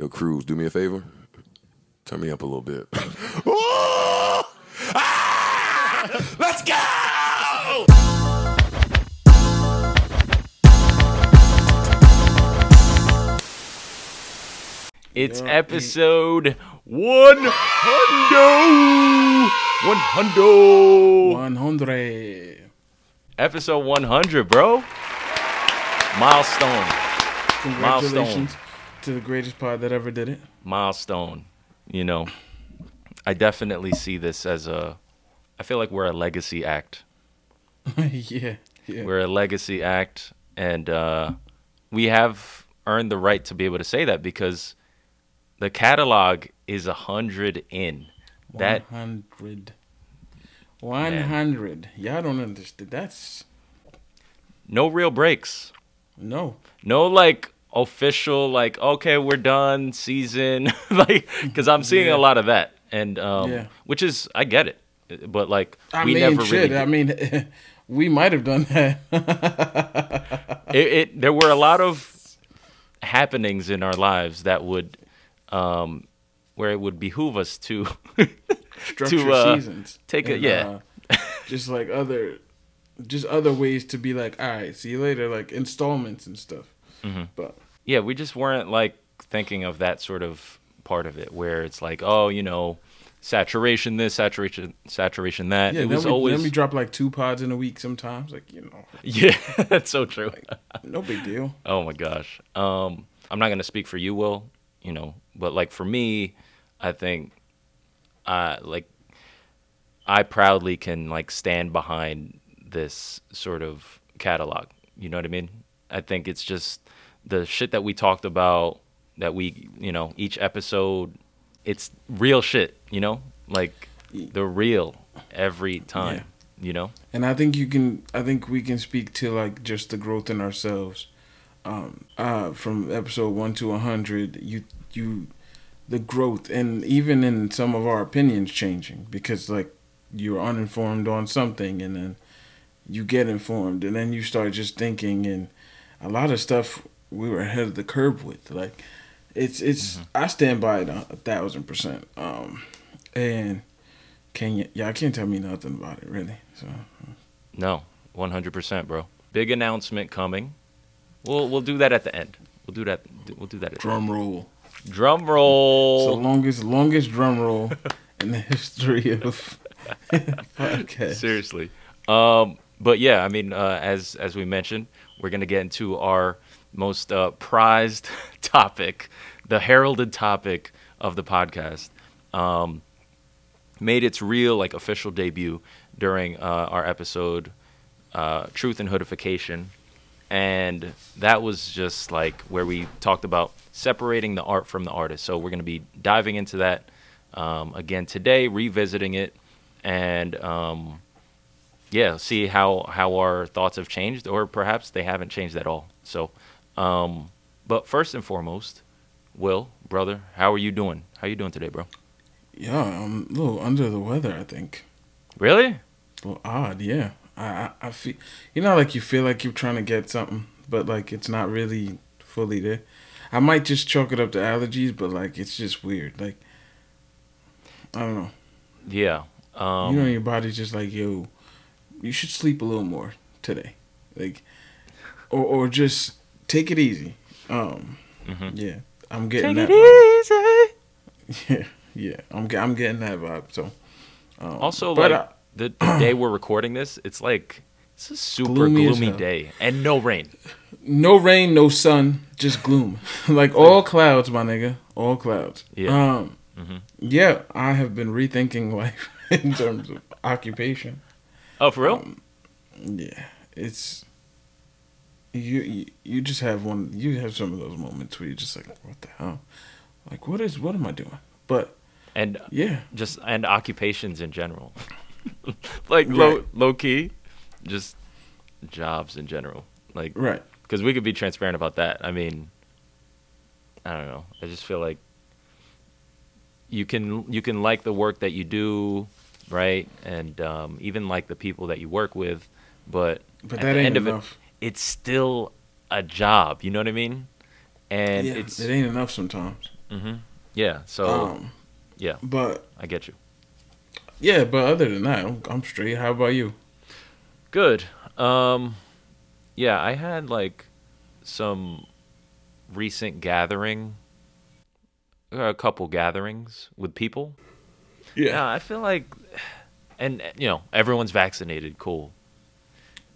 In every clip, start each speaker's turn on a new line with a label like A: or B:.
A: Yo, Cruz, do me a favor. Turn me up a little bit. Ooh! Ah! Let's go!
B: It's episode one hundred. One hundred.
C: 100.
B: Episode one hundred, bro. Milestone.
C: Congratulations to the greatest pod that ever did it.
B: Milestone. You know, I definitely see this as a. I feel like we're a legacy act.
C: yeah. Yeah.
B: We're a legacy act, and uh, we have earned the right to be able to say that because the catalog is a hundred in. That
C: 100. 100. Y'all don't understand. That's.
B: no real breaks.
C: No.
B: no like official like okay we're done season like because i'm seeing
C: Yeah.
B: a lot of that and um
C: Yeah.
B: which is i get it but like
C: I
B: we
C: mean,
B: never
C: shit.
B: really
C: I mean, we might have done that.
B: it, it there were a lot of happenings in our lives that would um where it would behoove us to
C: Structure
B: uh,
C: seasons.
B: take a-
C: And,
B: yeah.
C: uh, just like other. Just other ways to be like, all right, see you later, like installments and stuff.
B: Mm-hmm.
C: But
B: yeah we just weren't like thinking of that sort of part of it where it's like oh you know saturation this saturation saturation that
C: yeah,
B: it was
C: we,
B: always
C: then we drop like two pods in a week sometimes. Like, you know,
B: yeah that's so true
C: no big deal.
B: Oh my gosh. Um, I'm not gonna speak for you, Will. You know, but like for me, I think, uh, like, I proudly can like stand behind this sort of catalog. You know what I mean? I think it's just the shit that we talked about that we, you know, each episode, it's real shit. You know, like the real every time. You know.
C: And I think you can. I think we can speak to like just the growth in ourselves. Um, uh, from episode one to a hundred, you you, the growth, and even in some of our opinions changing because like you're uninformed on something, and then you get informed, and then you start just thinking, and a lot of stuff we were ahead of the curve with. Like, it's it's I stand by it a, a thousand percent. Um, and can y- y'all can't tell me nothing about it really. So.
B: No, one hundred percent, bro. Big announcement coming. We'll we'll do that at the end. We'll do that. We'll do that. At
C: drum roll.
B: the Drum roll.
C: longest longest drum roll in the history of podcast.
B: Seriously. Um, but yeah, I mean, uh, as as we mentioned, we're gonna get into our most uh, prized topic, the heralded topic of the podcast. Um, made its real, like, official debut during uh, our episode, uh, "Truth and Hoodification," and that was just like where we talked about separating the art from the artist. So we're gonna be diving into that um, again today, revisiting it, and um, yeah, see how how our thoughts have changed, or perhaps they haven't changed at all. So, um, but first and foremost, Will, brother, how are you doing? How you doing today, bro?
C: Yeah, I'm a little under the weather. I think
B: Really?
C: a little odd. Yeah, I I, I feel you know like you feel like you're trying to get something, but like it's not really fully there. I might just chalk it up to allergies, but like it's just weird. Like I don't know.
B: Yeah. Um,
C: you know, your body's just like yo, you should sleep a little more today, like, or or just take it easy. Um,
B: Mhm.
C: yeah, I'm getting
B: Take
C: that.
B: it
C: vibe.
B: easy.
C: Yeah, yeah, I'm I'm getting that vibe. So, um,
B: Also, like the, the day we're recording this, it's like it's a super
C: Gloomy
B: gloomy day and no rain.
C: no rain, no sun, just gloom. like all clouds, my nigga, all clouds.
B: Yeah.
C: Um,
B: Mhm.
C: yeah, I have been rethinking life in terms of occupation.
B: Oh, for real?
C: Um, Yeah, it's you, you. You just have one. You have some of those moments where you're just like, what the hell? Like, what is? What am I doing? But
B: and
C: yeah,
B: just and occupations in general, like low low key, just jobs in general. Like
C: right.
B: because we could be transparent about that. I mean, I don't know. I just feel like you can you can like the work that you do, right, and um, even like the people that you work with, but
C: But
B: at
C: that
B: the
C: ain't
B: end of it, it's still a job. You know what I mean? And
C: yeah,
B: it's
C: it ain't enough sometimes.
B: Yeah. So
C: Um,
B: yeah,
C: but
B: I get you.
C: yeah, but other than that, I'm, I'm straight. How about you?
B: Good. Um, yeah, I had like some recent gathering, a couple gatherings with people. Yeah, I feel like, and you know, everyone's vaccinated, cool,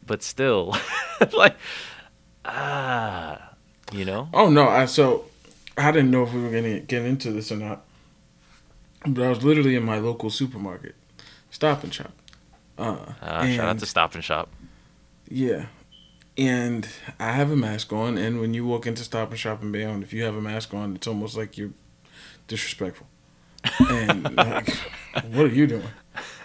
B: but still, like, ah, you know,
C: Oh no, I so I didn't know if we were gonna get into this or not. But I was literally in my local supermarket, Stop and Shop. Uh,
B: uh, shout out to Stop and Shop.
C: Yeah. And I have a mask on, and when you walk into Stop and Shop in Bayonne, if you have a mask on, it's almost like you're disrespectful. And like, what are you doing?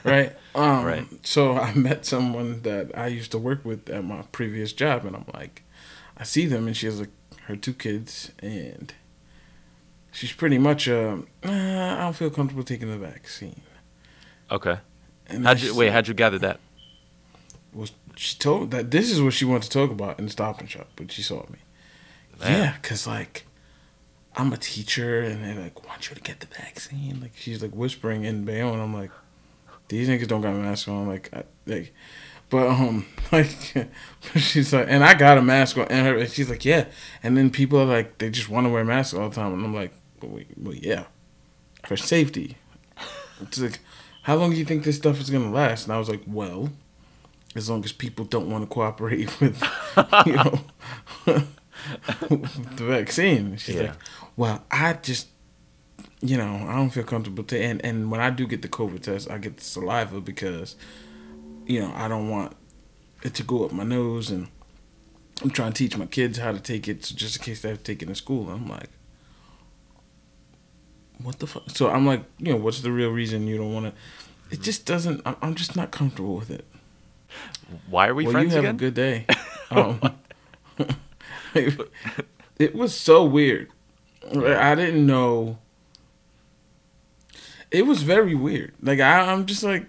C: Right? Um,
B: Right.
C: So I met someone that I used to work with at my previous job, and I'm like, I see them, and she has like her two kids, and she's pretty much, "Nah, I don't feel comfortable taking the vaccine.
B: Okay,
C: And
B: how'd you wait? How'd you gather that?
C: was she told that this is what she wanted to talk about in the Stop and Shop but she saw me.
B: Man.
C: Yeah, cause like I'm a teacher and they're like, want you to get the vaccine. Like she's like whispering in Bayonne. I'm like, these niggas don't got masks on. Like, I, like, but um, like she's like, and I got a mask on, and her, and she's like, yeah. And then people are like, they just want to wear masks all the time, and I'm like, well, we- well yeah, for safety. It's like, how long do you think this stuff is gonna last? And I was like, well, as long as people don't want to cooperate with, you know, the vaccine. She's
B: Yeah.
C: like, well, I just, you know, I don't feel comfortable. To, and and when I do get the COVID test, I get the saliva because, you know, I don't want it to go up my nose, and I'm trying to teach my kids how to take it, so just in case they have to take it in school. And I'm like. What the fuck? So I'm like, you know, what's the real reason you don't want to? It just doesn't. I'm, I'm just not comfortable with it.
B: Why are we
C: well,
B: friends
C: you have
B: again?
C: a good day. Um, it, it was so weird. Like, I didn't know. It was very weird. Like I, I'm just like,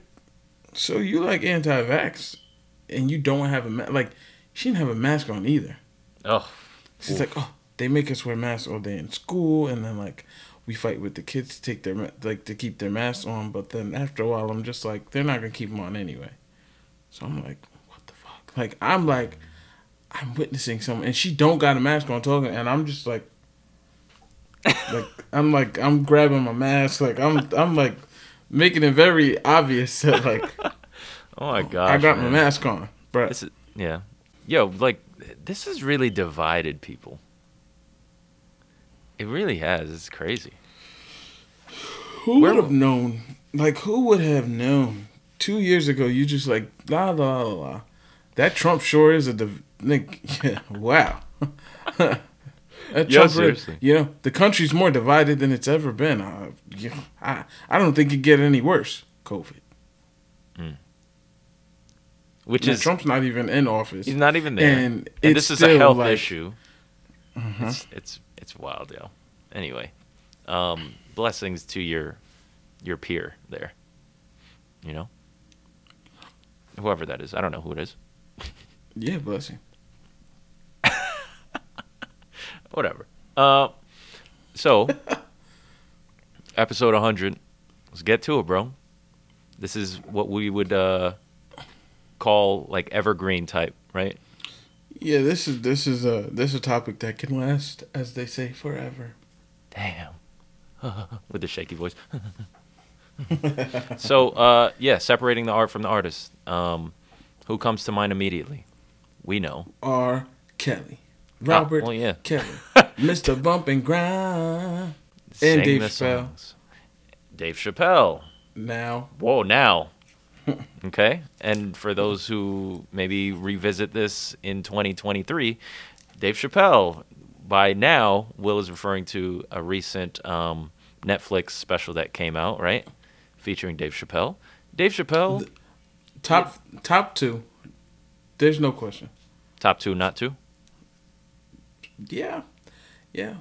C: so you like anti-vax, and you don't have a ma- like. She didn't have a mask on either.
B: oh,
C: She's like, oh, they make us wear masks all day in school, and then like we fight with the kids to take their like to keep their masks on. But then after a while, I'm just like, they're not gonna keep them on anyway. So I'm like, what the fuck? Like I'm like, I'm witnessing something, and she don't got a mask on talking, and I'm just like, like I'm like I'm grabbing my mask, like I'm I'm like making it very obvious that like
B: oh my god,
C: I got my mask on, bro.
B: This is yeah, yo, like this has really divided people. It really has. It's crazy.
C: Who
B: Where-
C: would have known? Like, who would have known? Two years ago, you just like la la la la. That Trump sure is a div- Nick. Yeah, wow. that
B: Yeah,
C: Trump re-
B: seriously.
C: you know, the country's more divided than it's ever been. Uh, you know, I I don't think it get any worse. COVID.
B: Which
C: Now,
B: is
C: Trump's not even in office.
B: he's not even there,
C: and
B: and,
C: it's
B: this is a
C: still,
B: health
C: like-
B: issue. It's it's it's wild, yo. Anyway, um, blessings to your your peer there. You know, whoever that is, I don't know who it is.
C: Yeah, blessing.
B: Whatever. Uh, so episode 100. Let's get to it, bro. This is what we would uh, call like evergreen type, right?
C: Yeah, this is this is a this is a topic that can last, as they say, forever.
B: Damn. With the shaky voice. so, uh, yeah, separating the art from the artist. Um, who comes to mind immediately? We know.
C: R. Kelly, Robert
B: well, yeah.
C: Kelly, Mr. Bump and Grind.
B: Sing
C: Dave Chappelle.
B: songs. Dave Chappelle.
C: Now,
B: Whoa, now. okay. And for those who maybe revisit this in 2023, Dave Chappelle, by now, Will is referring to a recent um, Netflix special that came out, right? Featuring Dave Chappelle. Dave Chappelle,
C: top top two. There's no question.
B: top two, not two.
C: Yeah, yeah.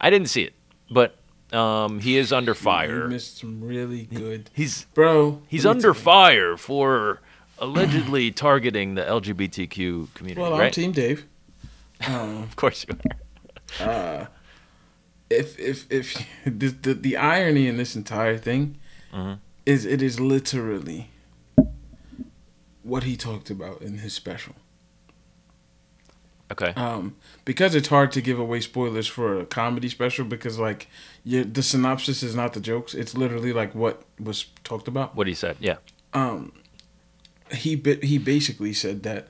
B: I didn't see it, but um, he is under
C: You
B: fire.
C: missed some really good,
B: He's
C: bro.
B: he's under fire for allegedly targeting the LGBTQ community,
C: Well, I'm
B: right?
C: Team Dave. Um,
B: Of course you are.
C: uh, if if if the the, the irony in this entire thing
B: Mhm.
C: is it is literally what he talked about in his special.
B: Okay.
C: Um, because it's hard to give away spoilers for a comedy special because like you, the synopsis is not the jokes; it's literally like what was talked about.
B: What he said. Yeah.
C: Um, he he basically said that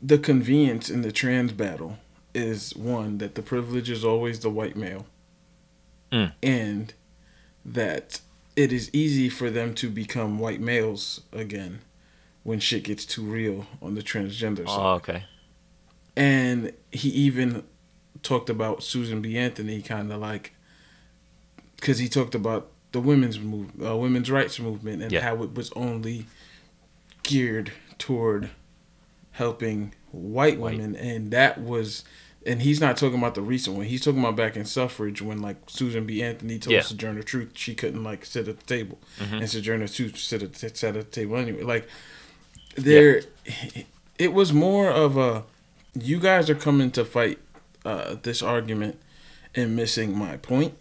C: the convenience in the trans battle is one that the privilege is always the white male,
B: Mm.
C: and that it is easy for them to become white males again when shit gets too real on the transgender side.
B: Oh, okay.
C: And he even talked about Susan B. Anthony, kind of like, because he talked about the women's move, uh, women's rights movement, and
B: Yeah.
C: how it was only geared toward helping white,
B: White.
C: women, and that was. And he's not talking about the recent one. He's talking about back in suffrage when like Susan B. Anthony told
B: Yeah.
C: Sojourner Truth she couldn't like sit at the table,
B: Mhm.
C: and Sojourner Truth sit at, sat at the table anyway. Like there, it was more of a you guys are coming to fight uh, this argument and missing my point.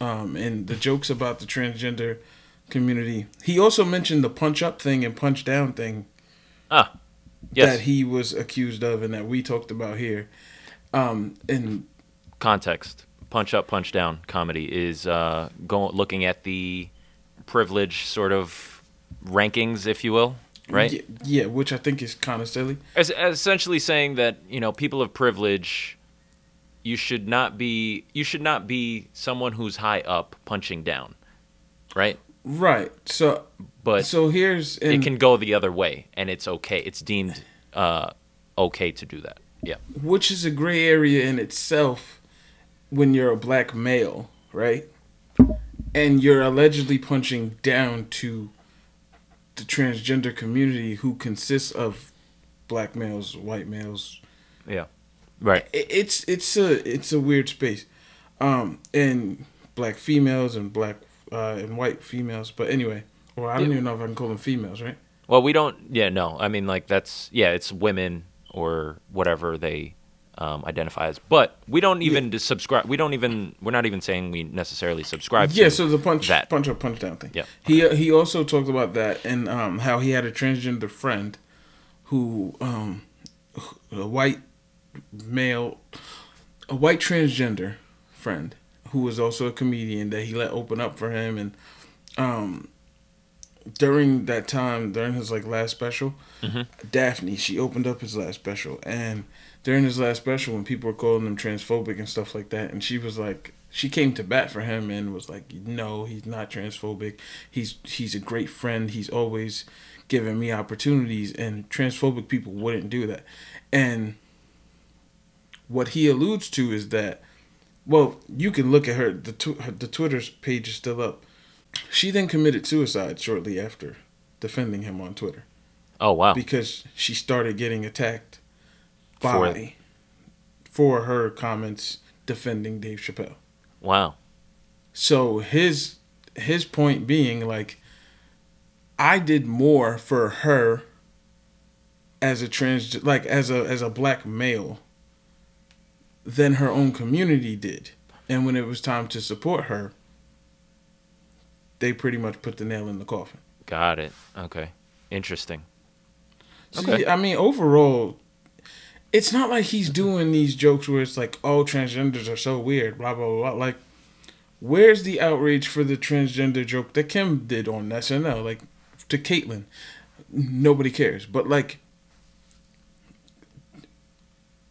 C: Um, and the jokes about the transgender community. He also mentioned the punch up thing and punch down thing
B: Ah. Yes.
C: that he was accused of and that we talked about here. Um, and
B: context punch up punch down comedy is uh going looking at the privilege sort of rankings if you will right
C: yeah, yeah, which I think is kind of silly.
B: as, essentially saying that you know people of privilege you should not be you should not be someone who's high up punching down right
C: Right. So
B: but
C: so here's
B: it can go the other way and it's okay it's deemed uh okay to do that yeah
C: which is a gray area in itself when you're a black male, right? And you're allegedly punching down to the transgender community who consists of black males, white males.
B: yeah right
C: It's it's a it's a weird space. Um and black females and black uh and white females, but anyway, well, I don't
B: Yeah.
C: even know if I can call them females, right?
B: Well, we don't. Yeah, no. I mean, like that's yeah, it's women or whatever they um, identify as. But we don't even dis- subscribe. We don't even. We're not even saying we necessarily subscribe.
C: Yeah, so the punch
B: that.
C: punch up punch down thing.
B: Yeah.
C: He uh, he also talked about that and um how he had a transgender friend who um a white male a white transgender friend who was also a comedian that he let open up for him and um during that time during his like last special
B: Mhm.
C: Daphne she opened up his last special and during his last special when people were calling him transphobic and stuff like that and she was like she came to bat for him and was like no he's not transphobic. He's he's a great friend. He's always giving me opportunities and transphobic people wouldn't do that. And what he alludes to is that well you can look at her the tw- her, the twitter's page is still up. She then committed suicide shortly after defending him on twitter.
B: Oh wow.
C: because she started getting attacked by for her comments defending Dave Chappelle.
B: wow.
C: So his his point being like I did more for her as a trans like as a as a black male than her own community did. And when it was time to support her, they pretty much put the nail in the coffin.
B: Got it. Okay. Interesting.
C: So,
B: Okay.
C: yeah, I mean, overall, it's not like he's doing these jokes where it's like, oh, transgenders are so weird, blah, blah, blah. Like, where's the outrage for the transgender joke that Kim did on SNL? Like, to Caitlyn. Nobody cares. But, like,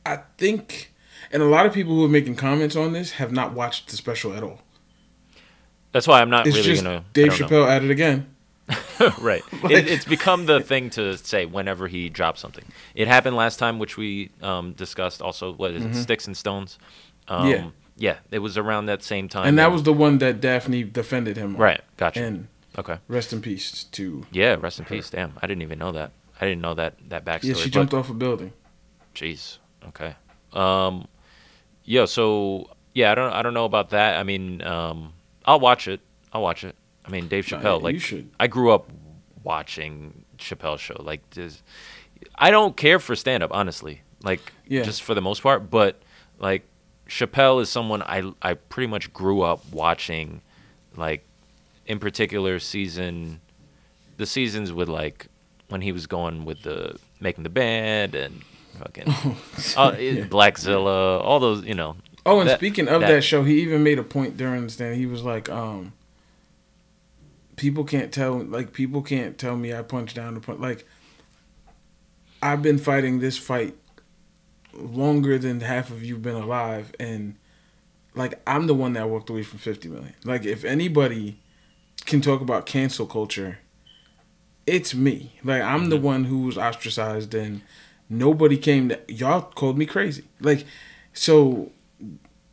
C: I think, and a lot of people who are making comments on this have not watched the special at all.
B: That's why I'm not
C: It's
B: really
C: just
B: gonna.
C: Dave
B: don't know.
C: Chappelle at it again.
B: right.
C: Like-
B: it, it's become the thing to say whenever he drops something. It happened last time, which we um, discussed. Also, what is it? Sticks and Stones. Um,
C: Mm-hmm. Yeah.
B: Yeah. It was around that same time.
C: And that was the one that Daphne defended him on.
B: right. Gotcha.
C: And
B: okay.
C: rest in peace to.
B: Yeah. Rest in peace. Damn. I didn't even know that. I didn't know that that backstory.
C: Yeah, she
B: but-
C: jumped off a building.
B: Jeez. Okay. Um, yeah. So yeah, I don't. I don't know about that. I mean, um, I'll watch it. I'll watch it. I mean, Dave Chappelle. like. I grew up watching Chappelle show. Like, just, I don't care for stand up, honestly. Like,
C: Yeah.
B: just for the most part. But like, Chappelle is someone I I pretty much grew up watching, like, in particular season, the seasons with like when he was going with the making the band and fucking uh, it- Blackzilla, all those you know.
C: Oh, and
B: that-
C: speaking of
B: that-
C: that, show, he even made a point during the stand. He was like, um, people can't tell, like, people can't tell me I punched down the punch. Like, I've been fighting this fight longer than half of you've been alive, and like, I'm the one that walked away from 50 million. Like, if anybody can talk about cancel culture, it's me. Like, I'm the mm-hmm. one who was ostracized, and nobody came. To, y'all called me crazy. Like, so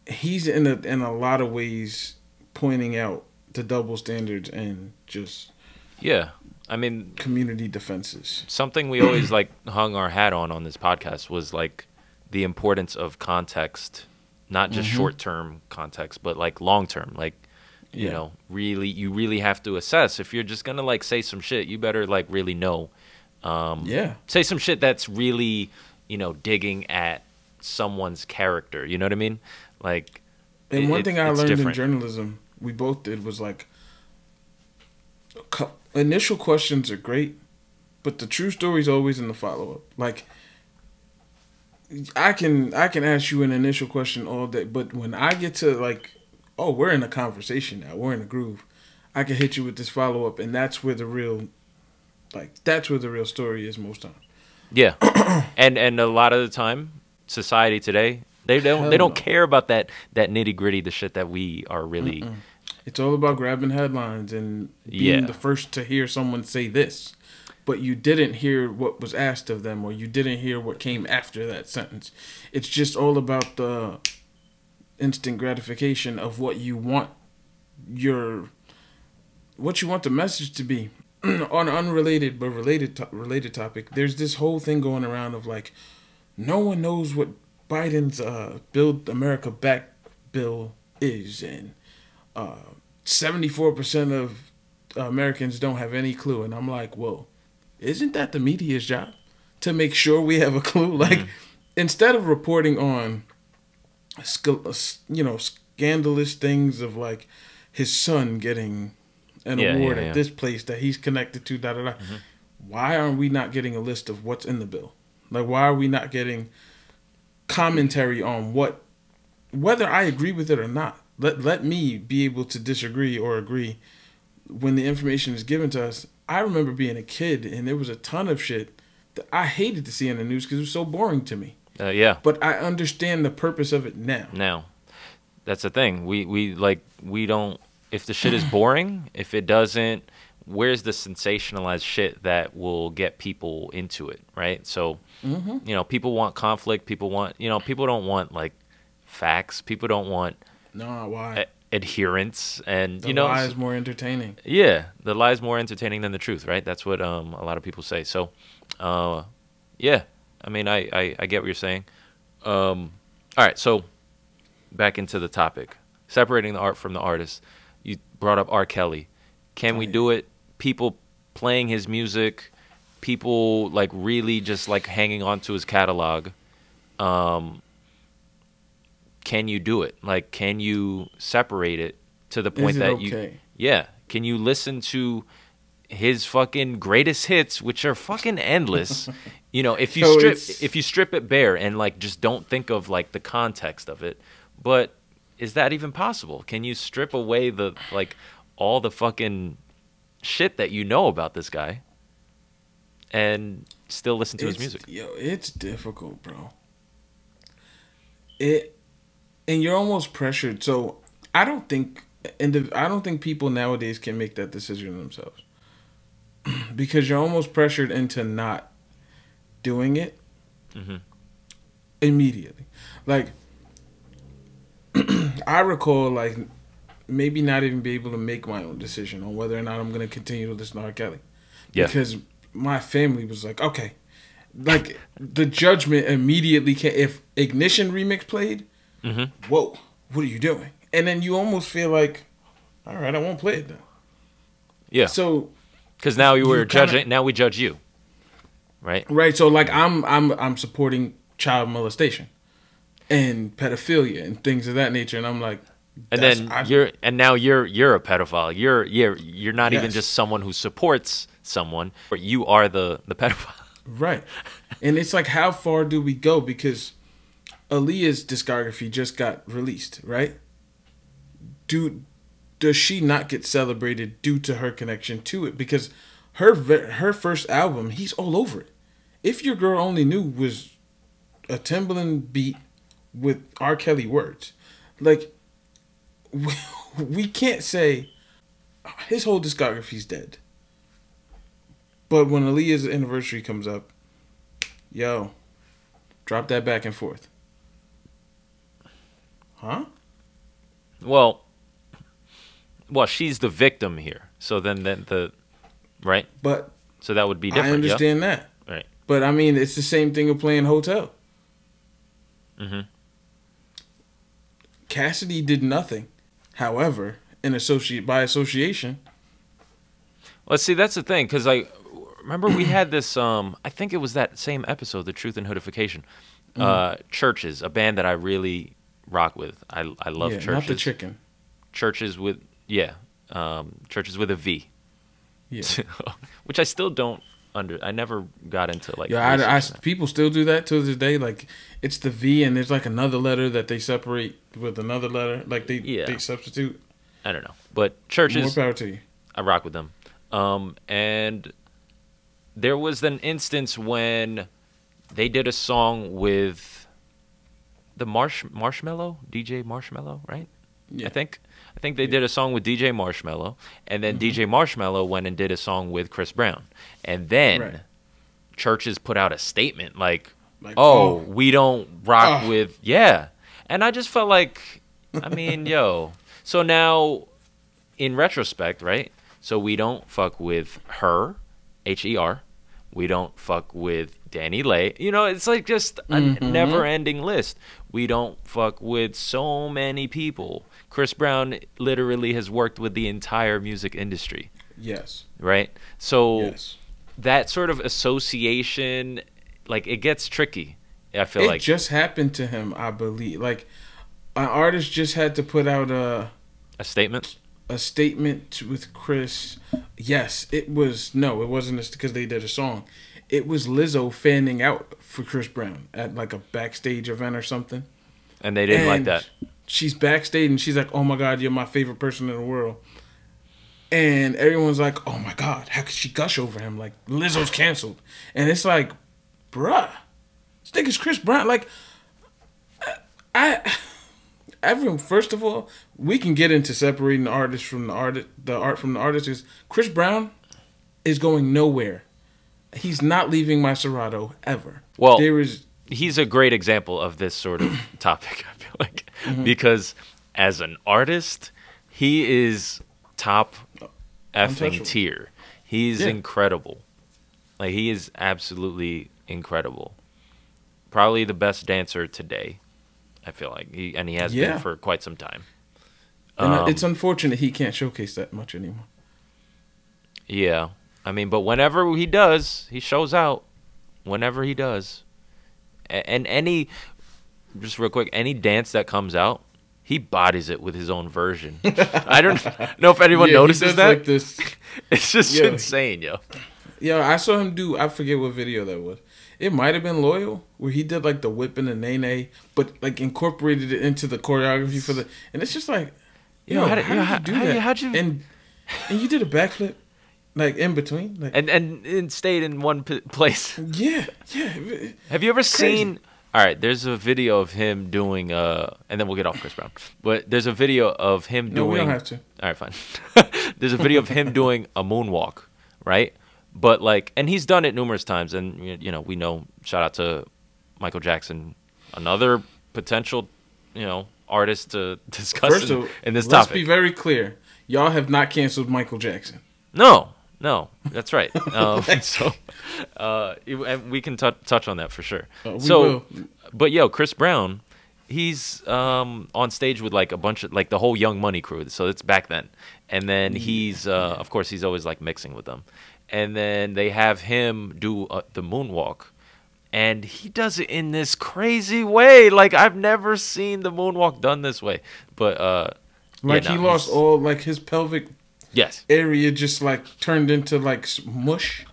C: he's in a in a lot of ways pointing out the double standards and just
B: Yeah, I mean,
C: community defenses.
B: something we always like hung our hat on on this podcast was like the importance of context, not just
C: Mm-hmm.
B: short term context, but like long term. Like, you
C: Yeah.
B: know, really, you really have to assess if you're just gonna like say some shit. You better like really know. Um,
C: Yeah.
B: say some shit that's really, you know, digging at someone's character. You know what I mean? Like,
C: And
B: it-
C: one
B: it-
C: thing I
B: it's
C: learned
B: different.
C: in journalism, we both did, was like, initial questions are great, but the true story is always in the follow up. Like, I can I can ask you an initial question all day, but when I get to like, oh, we're in a conversation now, we're in a groove. I can hit you with this follow up, and that's where the real, like, that's where the real story is most times.
B: Yeah, and and a lot of the time, society today they don't
C: Hell
B: they don't
C: no.
B: care about that that nitty gritty, the shit that we are really.
C: It's all about grabbing headlines and being
B: yeah.
C: the first to hear someone say this, but you didn't hear what was asked of them, or you didn't hear what came after that sentence. It's just all about the instant gratification of what you want your what you want the message to be on unrelated but related to- related topic there's this whole thing going around of like no one knows what biden's uh build america back bill is and uh 74% of Americans don't have any clue. And I'm like, whoa, isn't that the media's job to make sure we have a clue? Like, mm-hmm. instead of reporting on, you know, scandalous things of like his son getting an
B: yeah,
C: award
B: yeah, yeah.
C: at this place that he's connected to, da da da, mm-hmm. why aren't we not getting a list of what's in the bill? Like, why are we not getting commentary on what, whether I agree with it or not? Let let me be able to disagree or agree when the information is given to us. I remember being a kid and there was a ton of shit that I hated to see in the news because it was so boring to me.
B: Uh, yeah.
C: But I understand the purpose of it now.
B: Now, that's the thing. We we like we don't. If the shit is boring, if it doesn't, where's the sensationalized shit that will get people into it, right? So,
C: Mm-hmm.
B: you know, people want conflict. People want, you know, people don't want like facts. People don't want
C: No, why?
B: a- adherence, and
C: the
B: you know,
C: lie is more entertaining.
B: yeah, the lie is more entertaining than the truth, right? That's what um, a lot of people say. So, uh, yeah, I mean, I, I, I get what you're saying. Um, all right, so back into the topic separating the art from the artist. You brought up R. Kelly. Can we
C: Right.
B: do it? People playing his music, people like really just like hanging on to his catalog. Um, can you do it? Like, can you separate it to the point that you yeah. Can you listen to his fucking greatest hits, which are fucking endless? you know, if you
C: Yo,
B: strip
C: it's-
B: if you strip it bare and like just don't think of like the context of it. But is that even possible? Can you strip away the like all the fucking shit that you know about this guy and still listen to his music?
C: Yo, it's difficult, bro. It and you're almost pressured. So I don't think and the, I don't think people nowadays can make that decision themselves because you're almost pressured into not doing it
B: Mhm.
C: immediately. Like I recall, like maybe not even be able to make my own decision on whether or not I'm going to continue to listen to R. Kelly
B: Yeah.
C: because my family was like, okay, like the judgment immediately came. If Ignition remix played,
B: Mhm.
C: whoa, what are you doing? And then you almost feel like, all right, I won't play it then.
B: Yeah.
C: So
B: Cuz now you
C: you
B: were
C: kinda-
B: judging now we judge you. Right?
C: right, so like I'm I'm I'm supporting child molestation, and pedophilia and things of that nature. And I'm like,
B: And then
C: I-
B: you're and now you're you're a pedophile. You're you're you're not even just someone who supports someone, but you are the the pedophile.
C: Right. And it's like, how far do we go? Because Aaliyah's discography just got released, right? Do does she not get celebrated due to her connection to it? Because her her first album, he's all over it. If your girl only knew was a Timbaland beat with R. Kelly words, like we, we can't say his whole discography's dead. But when Aaliyah's anniversary comes up, yo, drop that back and forth. Huh?
B: Well, well, she's the victim here. So then then the right.
C: But
B: So that would be different.
C: I understand that.
B: Right.
C: But I mean, it's the same thing of playing hotel.
B: Mhm.
C: Cassidy did nothing. However, in associate by association,
B: Let's see. That's the thing, because I remember we had this. Um, I think it was that same episode, "The Truth and Hoodification."
C: Mm-hmm.
B: Uh, Churches, a band that I really rock with. I I love
C: yeah,
B: churches.
C: not the chicken.
B: Churches with yeah, um, churches with a V,
C: Yeah,
B: which I still don't under. I never got into like.
C: yeah. I, I, people still do that to this day. Like it's the V, and there's like another letter that they separate with another letter. Like they
B: Yeah.
C: they substitute.
B: I don't know, but churches.
C: More power to you.
B: I rock with them. Um, and there was an instance when they did a song with the Marsh Marshmello DJ Marshmello, right?
C: Yeah.
B: I think I think they did a song with DJ Marshmello, and then
C: Mm-hmm.
B: DJ Marshmello went and did a song with Chris Brown, and then
C: Right.
B: churches put out a statement like,
C: Like,
B: "Oh,
C: oh.
B: we don't rock with yeah," and I just felt like, I mean, yo, so now in retrospect, right? So we don't fuck with her, H E R. We don't fuck with DaniLeigh. You know, it's like just a
C: Mm-hmm.
B: never ending list. We don't fuck with so many people. Chris Brown literally has worked with the entire music industry,
C: Yes.
B: right? So
C: Yes.
B: that sort of association, like it gets tricky. I feel
C: it
B: like It
C: just happened to him, I believe. Like an artist just had to put out a
B: a statement.
C: a statement with Chris. Yes, it was no, it wasn't because they did a song. It was Lizzo fanning out for Chris Brown at like a backstage event or something.
B: And they didn't like that.
C: She's backstage and she's like, "Oh my god, you're my favorite person in the world." And everyone's like, "Oh my god, how could she gush over him? Like Lizzo's canceled." And it's like, "Bruh, this nigga's Chris Brown." Like, I, I everyone. First of all, we can get into separating the artist from the art, the art from the artist. Is Chris Brown is going nowhere. He's not leaving my Serato ever.
B: Well,
C: there is
B: he's a great example of this sort of topic. I feel like
C: Mm-hmm.
B: because as an artist, he is top effing tier. He's
C: Yeah.
B: incredible. Like he is absolutely incredible. Probably the best dancer today. I feel like he and he has
C: Yeah.
B: been for quite some time.
C: and
B: Um,
C: it's unfortunate he can't showcase that much anymore.
B: Yeah. I mean, but whenever he does, he shows out. Whenever he does. And any, just real quick, any dance that comes out, he bodies it with his own version. I don't know if anyone
C: Yeah,
B: notices that.
C: Like this.
B: it's just
C: Yeah.
B: insane, yo.
C: Yo, I saw him do. I forget what video that was. It might have been loyal, where he did like the whip and the nay but like incorporated it into the choreography for the. And it's just like,
B: Yo,
C: yo,
B: how
C: how
B: did-
C: did,
B: yo,
C: you
B: how-
C: do
B: how-
C: that?
B: how'd you-
C: And and you did a backflip, like in between, like
B: And and, and stayed in one p- place.
C: yeah, yeah.
B: Have you ever
C: Crazy.
B: seen? All right, there's a video of him doing. Uh, and then we'll get off Chris Brown. But there's a video of him doing.
C: No, we don't have to.
B: All right, fine. There's a video of him doing a moonwalk, right? But like, and he's done it numerous times, and you know, we know. Shout out to Michael Jackson, another potential, you know, artist to discuss
C: First
B: in,
C: of
B: in this
C: let's
B: topic.
C: be very clear. Y'all have not canceled Michael Jackson.
B: no, no, that's right. Um, so, uh, it- and we can tou touch on that for sure.
C: Uh, we
B: so,
C: will.
B: but yo, Chris Brown, he's um, on stage with like a bunch of like the whole Young Money crew. So it's back then, and then he's uh, of course he's always like mixing with them, and then they have him do uh, the moonwalk, and he does it in this crazy way. Like I've never seen the moonwalk done this way. But uh, yeah,
C: Like
B: no,
C: he lost all like his pelvic
B: Yes,
C: area just like turned into like mush,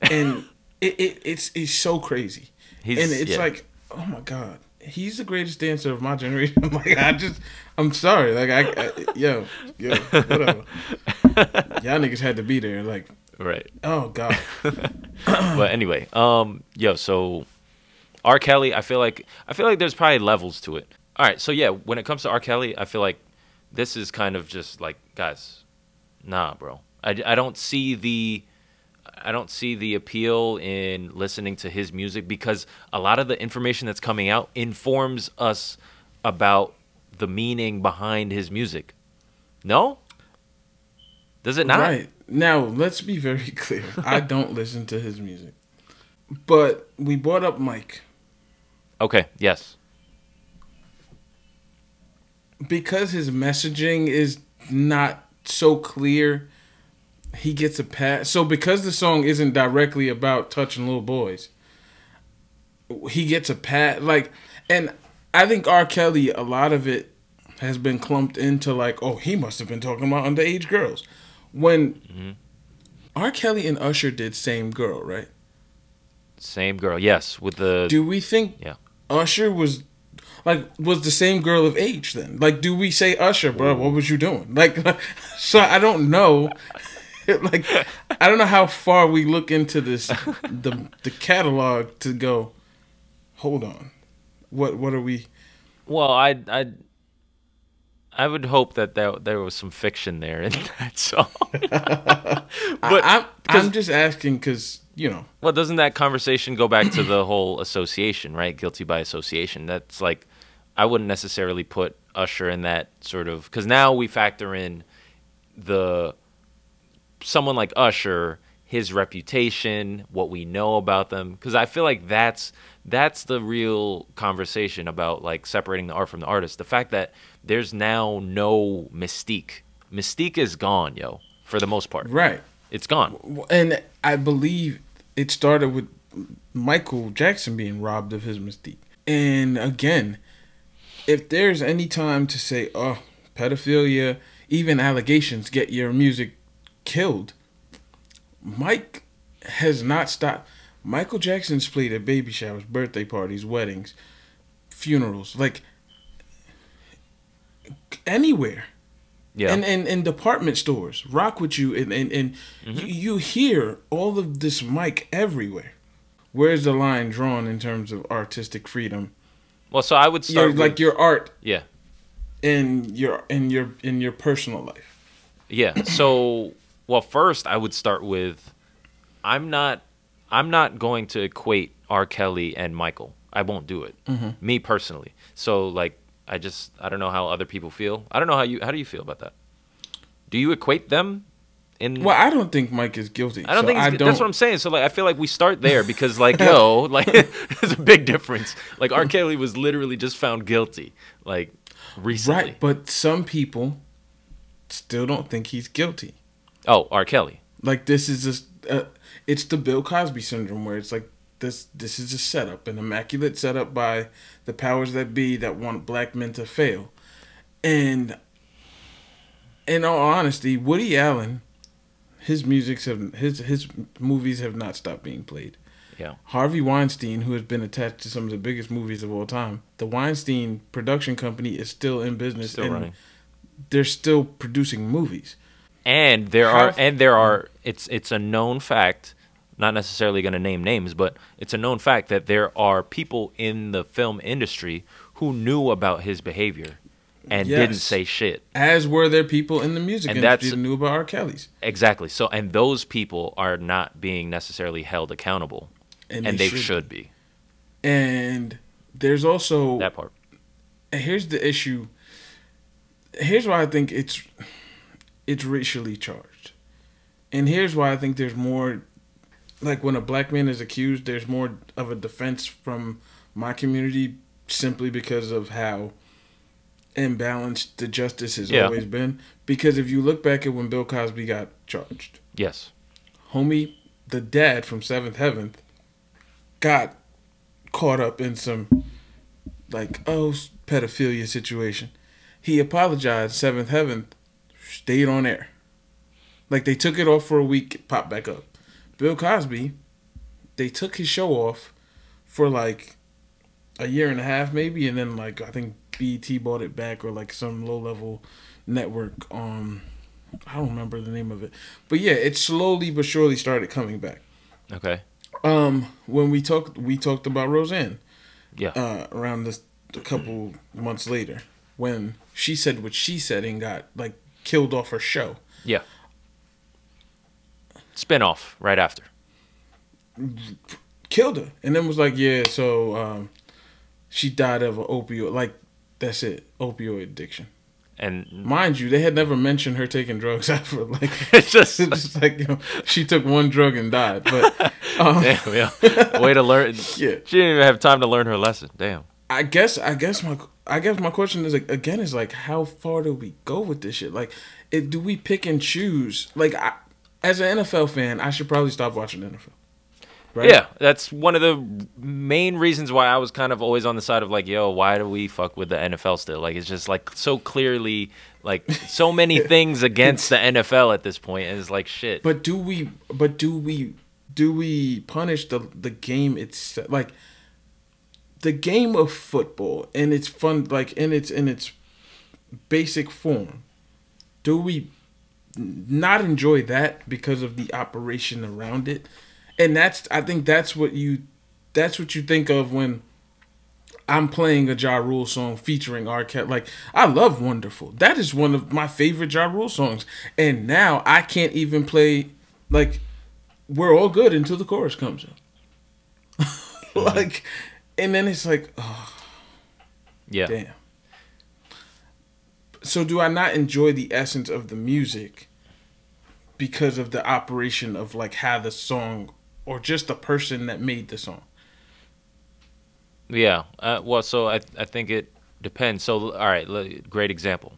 C: and it, it it's it's so crazy.
B: He's-
C: and it's
B: yeah.
C: like, oh my god, he's the greatest dancer of my generation. like I just, I'm sorry, like I, I yo, yo, whatever. Y'all niggas had to be there. Like,
B: right.
C: oh god,
B: but anyway, um, yo, so R. Kelly, I feel like I feel like there's probably levels to it. All right, so yeah, when it comes to R. Kelly, I feel like this is kind of just like, guys, nah, bro. I, I don't see the I don't see the appeal in listening to his music because a lot of the information that's coming out informs us about the meaning behind his music. No? Does it not?
C: right now let's be very clear. I don't listen to his music, but we brought up Mike.
B: Okay, yes.
C: because his messaging is not so clear, he gets a pass. So because the song isn't directly about touching little boys, he gets a pat Like, and I think R. Kelly, a lot of it has been clumped into like, oh, he must have been talking about underage girls. When mm-hmm. R. Kelly and Usher did "Same Girl," right?
B: Same girl. Yes, with the
C: Do we think
B: Yeah.
C: Usher was like was the same girl of age then? Like, do we say Usher, bro? What was you doing? Like, so I don't know. like, I don't know how far we look into this the the catalog to go. Hold on, what what are we?
B: Well, I I I would hope that there there was some fiction there in that song.
C: But I, I'm I'm just asking because you know
B: well, doesn't that conversation go back to the whole association, right? Guilty by association. That's like I wouldn't necessarily put Usher in that sort of because now we factor in the someone like Usher, his reputation, what we know about them. Because I feel like that's that's the real conversation about like separating the art from the artist. The fact that there's now no mystique. Mystique is gone, yo, for the most part.
C: right.
B: It's gone.
C: And I believe it started with Michael Jackson being robbed of his mystique. And again, if there's any time to say, oh, pedophilia, even allegations get your music killed, Mike has not stopped. Michael Jackson's played at baby showers, birthday parties, weddings, funerals, like anywhere
B: Yeah.
C: and, and and department stores rock with you and and, and
B: Mm-hmm.
C: you, you hear all of this mic everywhere where's the line drawn in terms of artistic freedom
B: well, so I would
C: your,
B: start
C: like
B: with,
C: your art
B: yeah.
C: In your in your in your personal life
B: Yeah. So, well, first I would start with I'm not I'm not going to equate R. Kelly and Michael. I won't do it. Mm-hmm. Me personally. So, like, I just I don't know how other people feel. I don't know how you how do you feel about that? Do you equate them? In
C: well i don't think mike is guilty
B: I don't
C: so
B: think
C: I don't,
B: that's what I'm saying. So like, I feel like we start there because like, yo, like, there's a big difference. Like, R. Kelly was literally just found guilty, like, recently.
C: right but some people still don't think he's guilty
B: Oh, R. Kelly.
C: like this is just uh, it's the bill cosby syndrome where it's like this this is a setup an immaculate setup by the powers that be that want black men to fail and in all honesty woody allen his music's have his his movies have not stopped being played
B: Yeah.
C: harvey weinstein who has been attached to some of the biggest movies of all time the weinstein production company is still in business
B: Still
C: and
B: running.
C: they're still producing movies.
B: And there
C: How
B: are
C: f-
B: and there are it's it's a known fact not necessarily going to name names but it's a known fact that there are people in the film industry who knew about his behavior and didn't say shit.
C: As were there people in the music
B: And
C: industry that knew about r. Kelly's.
B: Exactly. So and those people are not being necessarily held accountable
C: and,
B: and,
C: they,
B: they, should be
C: And there's also
B: that part
C: here's the issue. Here's why I think it's it's racially charged, and here's why I think there's more. Like when a black man is accused, there's more of a defense from my community simply because of how imbalanced the justice has
B: Yeah.
C: always been. Because if you look back at when Bill Cosby got charged,
B: yes
C: homie, the dad from Seventh Heaven, got caught up in some like oh pedophilia situation. He apologized. Seventh Heaven stayed on air. Like they took it off for a week, it popped back up. Bill Cosby, they took his show off for like a year and a half maybe, and then like I think BET bought it back or like some low level network. Um, I don't remember the name of it, but yeah, it slowly but surely started coming back.
B: Okay.
C: Um, when we talked, we talked about Roseanne.
B: Yeah.
C: Uh, around this a couple months later, when she said what she said and got like killed off her show.
B: Yeah. Spinoff right after.
C: Killed her, and then was like, yeah, so um, she died of an opioid. Like that's it, opioid addiction.
B: And
C: Mind you, they had never mentioned her taking drugs ever. Like
B: it's just
C: just like you know, she took one drug and died. But um,
B: damn, yeah. Way to learn.
C: Yeah.
B: She didn't even have time to learn her lesson. Damn.
C: I guess I guess my I guess my question is like, again is like how far do we go with this shit? Like, it, do we pick and choose? Like, I, as an NFL fan, I should probably stop watching NFL. Right?
B: Yeah, that's one of the main reasons why I was kind of always on the side of like, yo, why do we fuck with the NFL still? Like, it's just like so clearly, like, so many things against the NFL at this. And it's like, shit.
C: But do we? But do we? Do we punish the the game? It's like the game of football and it's fun, like in its in its basic form. Do we not enjoy that because of the operation around it? And that's I think that's what you that's what you think of when I'm playing a Ja Rule song featuring R. Kelly. Like I love Wonderful. That is one of my favorite Ja Rule songs. And now I can't even play like we're all good until the chorus comes in. Mm-hmm. like and then it's like, oh
B: yeah.
C: damn. So do I not enjoy the essence of the music because of the operation of like how the song or just the person that made the song?
B: Yeah. Uh, well, so I I think it depends. So all right, great example.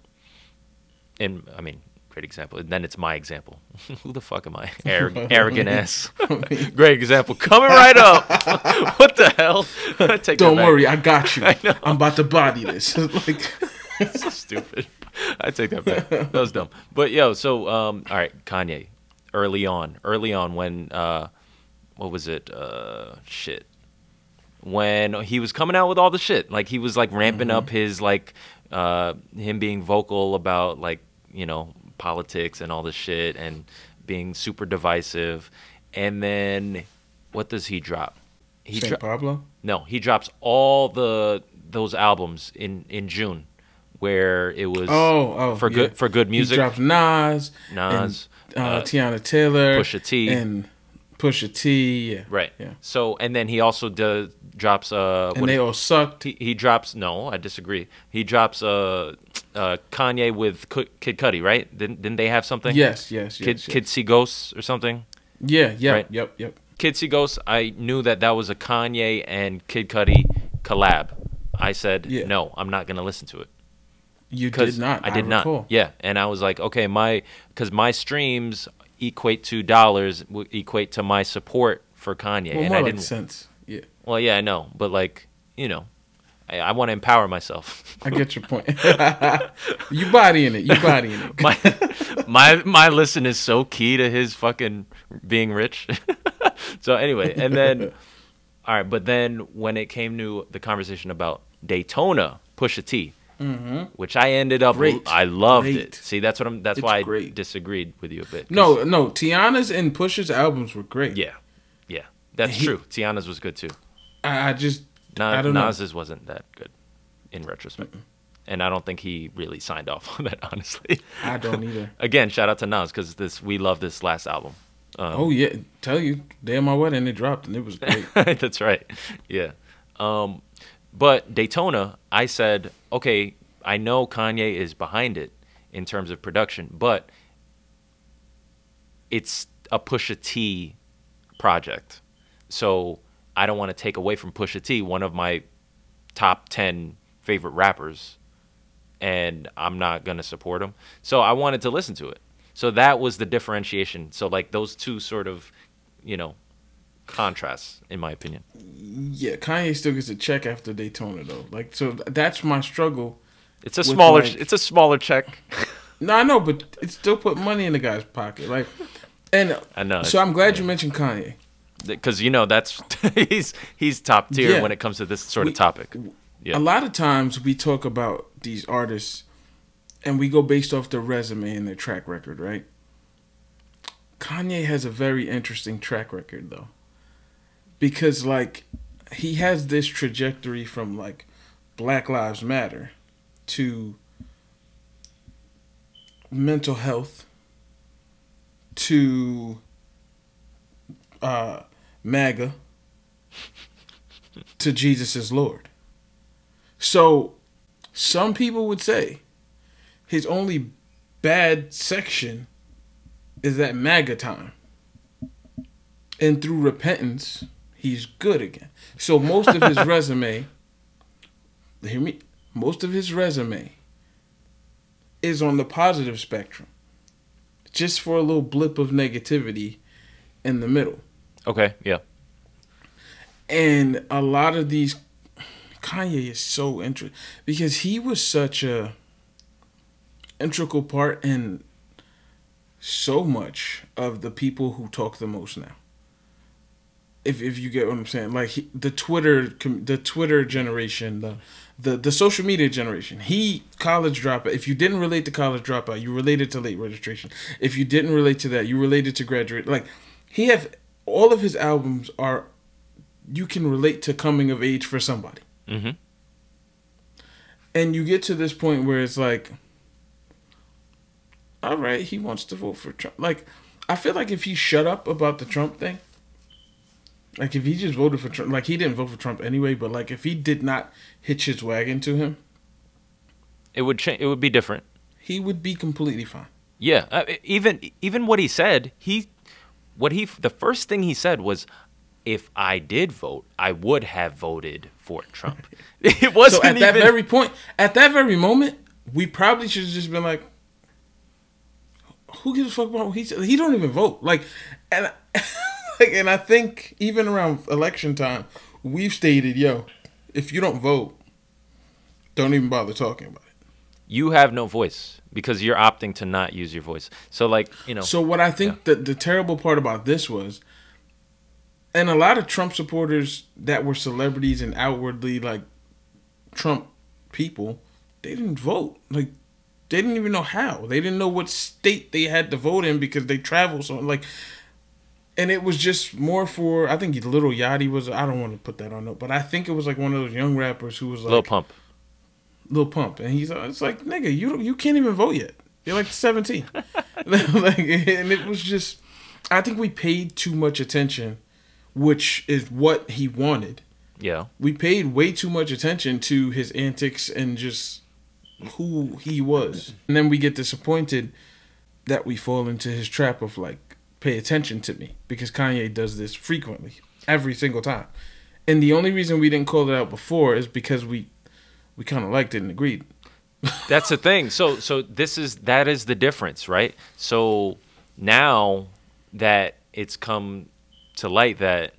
B: And I mean, great example. And then it's my example. Who the fuck am I? Arrogant, arrogant ass. great example. Coming right up. what the hell?
C: Don't worry, I got you.
B: I know.
C: I'm about to body this. like
B: so stupid. I take that back. That was dumb. But yo, so um, all right, Kanye, early on, early on when uh, what was it? Uh, shit. When he was coming out with all the shit, like he was like ramping up his like uh, him being vocal about like you know politics and all this shit and being super divisive, and then what does he drop? He
C: Saint
B: dro-
C: Pablo?
B: no, he drops all the those albums in in June, where it was
C: Oh, oh,
B: for
C: yeah.
B: good for good music.
C: He dropped Nas,
B: Nas,
C: and, uh,
B: uh,
C: Teyana Taylor,
B: Pusha T.
C: and Pusha T. Yeah,
B: right.
C: Yeah,
B: So and then he also does drops uh
C: and they all sucked.
B: he, he drops no, I disagree. He drops uh uh Kanye with Ku- Kid Cudi, right? Didn't didn't they have something?
C: Yes, yes, yes.
B: Kid
C: yes.
B: Kid See Ghosts or something.
C: Yeah, yeah,
B: Right.
C: yep, yep.
B: Kid See Ghosts. I knew that that was a Kanye and Kid Cudi collab. I said
C: Yeah.
B: no, I'm not gonna listen to it.
C: You did not.
B: I did not. Yeah, and I was like, okay, my because my streams equate to dollars w- equate to my support for Kanye,
C: Well,
B: and I
C: like
B: didn't.
C: sense. Yeah,
B: Well, yeah, I know, but like you know, I, I want to empower myself.
C: I get your point. you bodying it. You bodying it.
B: my my my listen is so key to his fucking being rich. so anyway, and then all right, but then when it came to the conversation about Daytona, Pusha T. Which I ended up,
C: Mm-hmm. Great.
B: I loved
C: Great.
B: it. See, that's what I'm. That's
C: It's
B: why I
C: great.
B: disagreed with you a bit.
C: No, no. Teyana's and Pusha's albums were great.
B: Yeah, yeah, that's
C: He-
B: true. Teyana's was good too.
C: I, I just
B: Na-
C: I don't know.
B: Nas's wasn't that good in retrospect, and I don't think he really signed off on that. Honestly,
C: I don't either.
B: again, shout out to Nas because this we love this last album. Um,
C: Oh yeah, tell you, day of my wedding it dropped and it was great.
B: that's right. Yeah. Um, but Daytona, I said, okay, I know Kanye is behind it in terms of production, but it's a Pusha T project. So I don't want to take away from Pusha T, one of my top 10 favorite rappers, and I'm not going to support him. So I wanted to listen to it. So that was the differentiation. So, like, those two sort of, you know, contrasts, in my opinion.
C: Yeah, Kanye still gets a check after Daytona though. Like so, that's my struggle.
B: It's a smaller.
C: like-
B: it's a smaller check.
C: No, I know, but it still put money in the guy's pocket. Like, and
B: I know.
C: so I'm glad you mentioned Kanye.
B: because you know that's he's he's top tier
C: Yeah.
B: when it comes to this sort
C: We-
B: of topic. Yeah.
C: A lot of times we talk about these artists, and we go based off their resume and their track record, right? Kanye has a very interesting track record though, because like he has this trajectory from like Black Lives Matter to mental health to uh, MAGA to Jesus is Lord. So some people would say his only bad section is that MAGA time. And through repentance, he's good again. So most of his resume, hear me, most of his resume is on the positive spectrum. Just for a little blip of negativity in the middle.
B: Okay, yeah,
C: And a lot of these Kanye is so interesting because he was such a integral part in so much of the people who talk the most now. If if you get what I'm saying, like he, the Twitter the Twitter generation, the the the social media generation. He college dropout. If you didn't relate to college dropout, you related to late registration. If you didn't relate to that, you related to graduate. Like he have all of his albums are you can relate to coming of age for somebody.
B: hmm
C: And you get to this point where it's like, all right, he wants to vote for Trump. Like, I feel like if he shut up about the Trump thing, like if he just voted for Trump, like he didn't vote for Trump anyway, but like if he did not hitch his wagon to him,
B: it would change. It would be different.
C: he would be completely fine.
B: Yeah, uh, even even what he said, he what he the first thing he said was, if I did vote, I would have voted for Trump. it wasn't
C: at that
B: even.
C: very point, at that very moment, we probably should have just been like, "Who gives a fuck about what he said?" He don't even vote. Like, and like, and I think even around election time, we've stated, "Yo, if you don't vote, don't even bother talking about it."
B: you have no voice because you're opting to not use your voice. So like you know,
C: So what I think that the terrible part about this was, and a lot of Trump supporters that were celebrities and outwardly like Trump people, they didn't vote. Like they didn't even know how. They didn't know what state they had to vote in because they travel so like. And it was just more for I think Little Yachty was I don't want to put that on it, but I think it was like one of those young rappers who was like
B: Little Pump.
C: Lil Pump, and he's it's like nigga, you don't, you can't even vote yet. You're like 17, like, and it was just, I think we paid too much attention, which is what he wanted.
B: Yeah.
C: We paid way too much attention to his antics and just who he was, and then we get disappointed that we fall into his trap of like pay attention to me because Kanye does this frequently, every single time, and the only reason we didn't call it out before is because we we kind of liked it and agreed.
B: That's the thing. So so this is that is the difference, right? So now that it's come to light that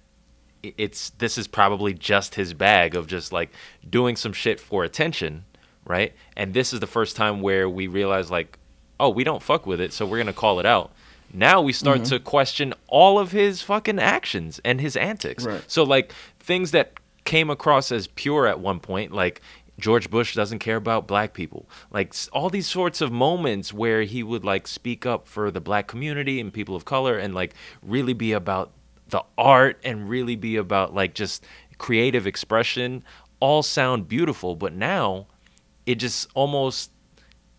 B: it's this is probably just his bag of just like doing some shit for attention, right? And this is the first time where we realize like, oh, we don't fuck with it, so we're gonna call it out. Now we start
C: Mm-hmm.
B: to question all of his fucking actions and his antics.
C: Right.
B: So like things that came across as pure at one point, like George Bush doesn't care about black people. Like all these sorts of moments where he would like speak up for the black community and people of color and like really be about the art and really be about like just creative expression all sound beautiful, but now it just almost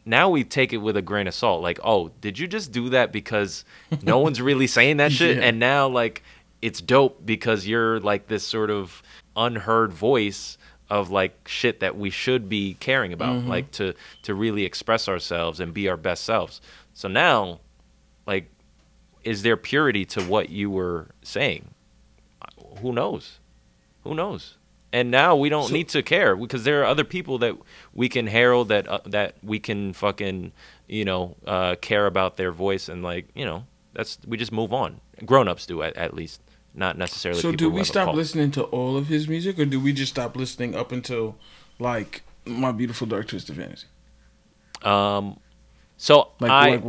B: now we take it with a grain of salt. Like, oh, did you just do that because no one's really saying that shit?
C: Yeah.
B: And now, like, it's dope because you're like this sort of unheard voice of like shit that we should be caring about, mm-hmm. like to to really express ourselves and be our best selves. So now, like, is there purity to what you were saying? Who knows? Who knows? And now we don't
C: So-
B: need to care because there are other people that we can herald that uh, that we can fucking you know uh, care about their voice and like you know that's we just move on. Grown ups do at, at least. not necessarily.
C: So do we stop listening to all of his music, or do we just stop listening up until like my beautiful dark twisted fantasy?
B: Um, so
C: Like,
B: I
C: like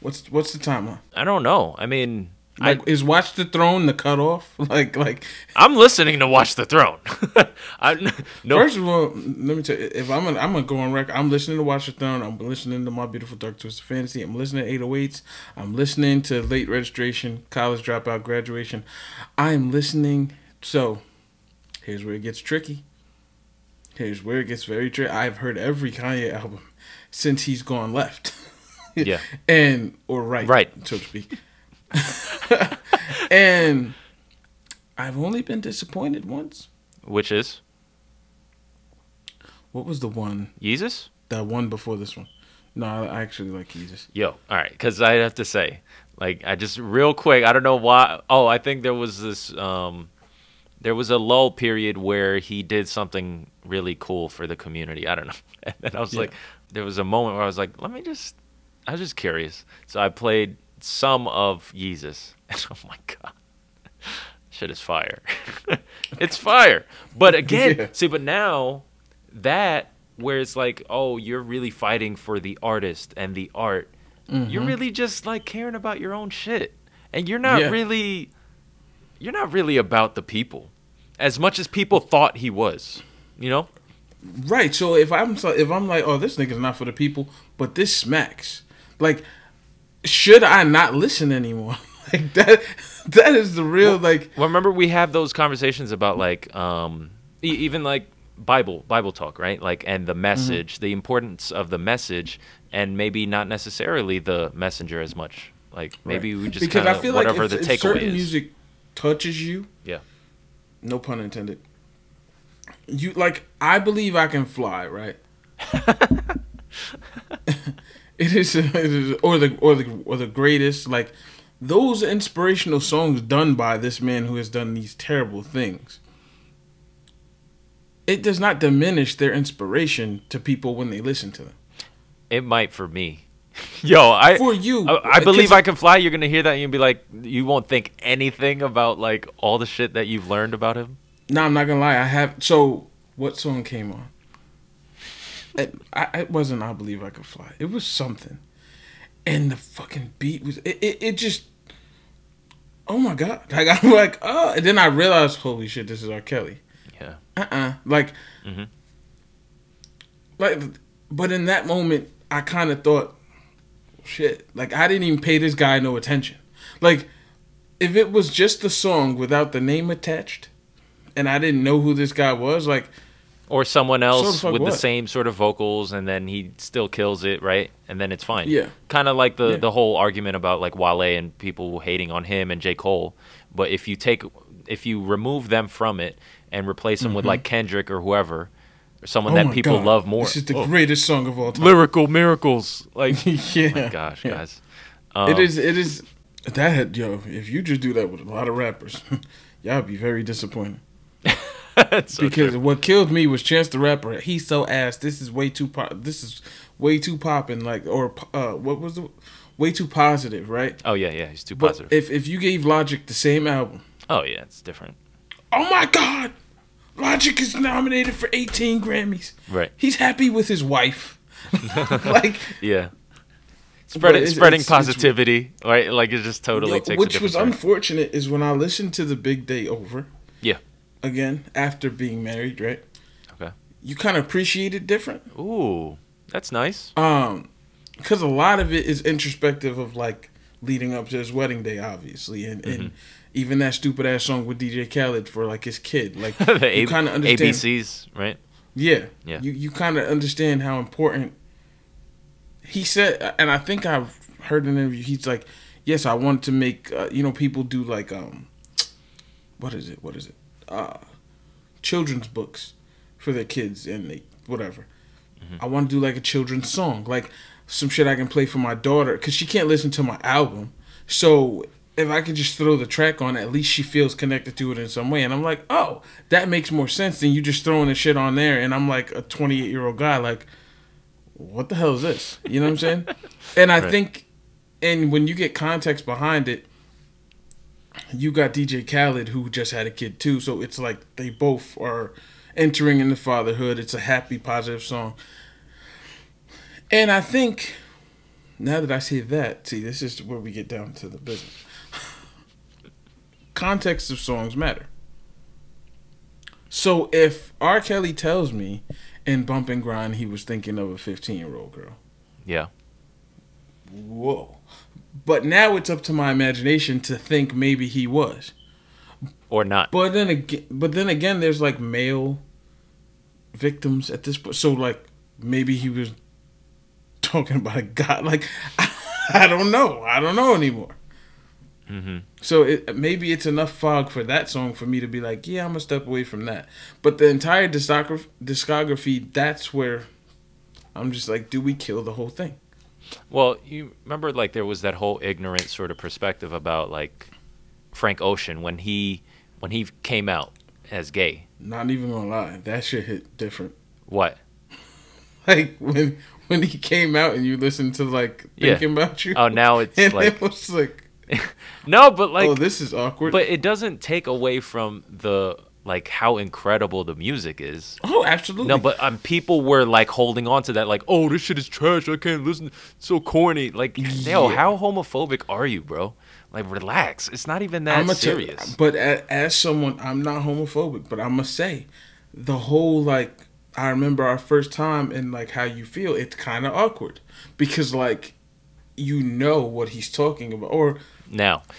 C: what's what's the timeline?
B: I don't know. I mean,
C: Like,
B: I
C: is Watch the Throne the cutoff? Like, like
B: I'm listening to Watch the Throne. I no.
C: first of all, let me tell you, if I'm gonna, I'm gonna go on record, I'm listening to Watch the Throne. I'm listening to my beautiful dark twisted fantasy. I'm listening to 808s. I'm listening to late registration, college dropout, graduation. I am listening. So, here's where it gets tricky. Here's where it gets very tricky. I've heard every Kanye album since he's gone left.
B: Yeah.
C: and or right,
B: Right.
C: so to speak. and I've only been disappointed once.
B: which is
C: What was the one?
B: Jesus?
C: That one before this one? No, I actually like Jesus.
B: Yo, all right, because I have to say, like, I just real quick, I don't know why. Oh, I think there was this, um, there was a lull period where he did something really cool for the community. I don't know, and then I was
C: Yeah.
B: like, there was a moment where I was like, let me just, I was just curious, so I played some of Yeezus, oh my god, shit is fire, it's fire. But again,
C: Yeah.
B: see, but now that where it's like, oh, you're really fighting for the artist and the art. You're mm-hmm. really just like caring about your own shit. And you're not
C: Yeah.
B: really you're not really about the people as much as people thought he was. You know?
C: Right. So if I'm so- if I'm like, oh, this nigga's not for the people, but this smacks. Like, should I not listen anymore? like that. That is the real like.
B: Well, remember we have those conversations about like um e- even like Bible Bible talk, right? Like and the message, the importance of the message and maybe not necessarily the messenger as much. Like maybe we just
C: because I feel
B: whatever
C: like if,
B: the
C: if
B: takeaway
C: certain
B: is.
C: music touches you,
B: Yeah.
C: no pun intended. You like I believe I can fly, right? it is, it is or the or the or the greatest like those inspirational songs done by this man who has done these terrible things. It does not diminish their inspiration to people when they listen to them.
B: It might for me. Yo, I
C: For you,
B: I, I believe I can fly. You're gonna hear that and you'll be like, you won't think anything about like all the shit that you've learned about him.
C: No, I'm not gonna lie. I have. So, what song came on? It, I, it wasn't. I believe I could fly. It was something, and the fucking beat was. It. It, it just. Oh my god! Like I'm like, oh, and then I realized, holy shit, this is R. Kelly.
B: Yeah.
C: Uh uh Like.
B: Mhm.
C: Like, but in that moment, I kind of thought, shit. Like I didn't even pay this guy no attention. Like, if it was just the song without the name attached, and I didn't know who this guy was, like.
B: Or someone else
C: fuck
B: with the same sort of vocals, and then he still kills it, right? And then it's fine.
C: Yeah.
B: Kind of like the
C: Yeah.
B: the whole argument about like Wale and people hating on him and J Cole. But if you take if you remove them from it and replace them with like Kendrick or whoever, or someone
C: Mm-hmm. Oh
B: that people
C: God.
B: love more.
C: This is the
B: Oh,
C: greatest song of all time.
B: lyrical miracles. Like,
C: yeah.
B: my gosh,
C: Yeah.
B: guys. Um,
C: It is. It is. That yo. If you just do that with a lot of rappers, y'all be very disappointed.
B: it's so
C: because
B: true.
C: what killed me was Chance the Rapper. He's so ass. This is way too pop. This is way too popping. Like or uh, what was the way too positive, right?
B: oh yeah, yeah, he's too
C: But
B: positive.
C: if if you gave Logic the same album,
B: oh yeah, it's different.
C: oh my God, Logic is nominated for 18 Grammys.
B: Right.
C: He's happy with his wife. like
B: Yeah. Spreading
C: it's-
B: spreading
C: it's- it's-
B: positivity, right? Like it just totally
C: Yo,
B: takes
C: which was unfortunate is when I listened to the Big Day Over.
B: Yeah.
C: Again, after being married, right?
B: Okay.
C: You kind of appreciate it different.
B: Ooh, that's nice.
C: Um, because a lot of it is introspective of like leading up to his wedding day, obviously, and
B: Mm-hmm.
C: and even that stupid ass song with DJ Khaled for like his kid, like
B: the
C: you kind of understand.
B: ABCs, right?
C: Yeah,
B: Yeah.
C: You you kind of understand how important. He said, and I think I've heard an interview. He's like, "Yes, I want to make uh, you know people do like um, what is it? What is it? Uh, children's books for their kids and they whatever. I want to do like a children's song, like some shit I can play for my daughter because she can't listen to my album. So if I could just throw the track on, at least she feels connected to it in some way. And I'm like, oh, that makes more sense than you just throwing the shit on there. And I'm like a 28 year old guy, like, what the hell is this? You know what I'm saying? and I
B: Right.
C: think, and when you get context behind it, you got DJ Khaled who just had a kid too, so it's like they both are entering into fatherhood. It's a happy, positive song. And I think now that I say that, see, this is where we get down to the business. Context of songs matter. So if R. Kelly tells me in Bump and Grind he was thinking of a 15 year old girl,
B: Yeah.
C: whoa. But now it's up to my imagination to think maybe he was.
B: Or not.
C: But then again, but then again, there's like male victims at this point. So like maybe he was talking about a guy. Like I don't know. I don't know anymore.
B: hmm
C: So it, maybe it's enough fog for that song for me to be like, yeah, I'm gonna step away from that. But the entire discography, discography that's where I'm just like, do we kill the whole thing?
B: Well, you remember like there was that whole ignorant sort of perspective about like Frank Ocean when he when he came out as gay.
C: Not even gonna lie, that shit hit different.
B: What?
C: Like when when he came out and you listened to like
B: Yeah.
C: thinking about you.
B: Oh, now it's
C: and
B: like
C: it was like,
B: no, but like
C: oh, this is awkward.
B: but it doesn't take away from the like how incredible the music is.
C: oh, absolutely.
B: No, but um, people were like holding on to that, like, "Oh, this shit is trash. I can't listen. It's so corny." Like, yo, how homophobic are you, bro? Like, relax. It's not even that
C: tell-
B: serious.
C: but as, as someone, I'm not homophobic, but I must say, the whole like, I remember our first time and like how you feel. It's kind of awkward because like, you know what he's talking about, or
B: now, yeah,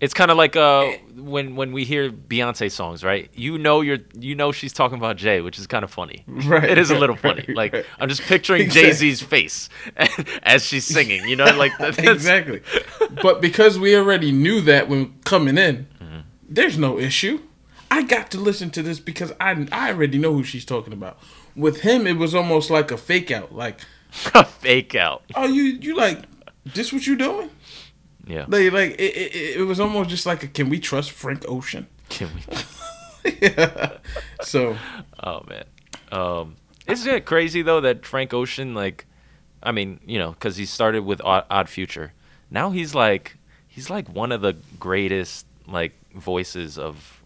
B: it's kind of like uh when when we hear Beyonce songs, right? You know, you're you know she's talking about Jay, which is kind of funny.
C: Right,
B: It is a little funny.
C: right,
B: Like
C: right.
B: I'm just picturing
C: Exactly.
B: Jay Z's face as she's singing. You know, like that,
C: exactly. but because we already knew that when coming in,
B: Mm-hmm.
C: there's no issue. I got to listen to this because I I already know who she's talking about. With him, it was almost like a fake out. Like,
B: a fake out.
C: oh, you you like this? What you doing?
B: Yeah.
C: Like like it, it, it was almost just like a, can we trust Frank Ocean?
B: Can we? yeah.
C: So
B: Oh man, um, isn't it crazy though that Frank Ocean, like, I mean, you know, because he started with Odd, Odd Future, now he's like, he's like one of the greatest like voices of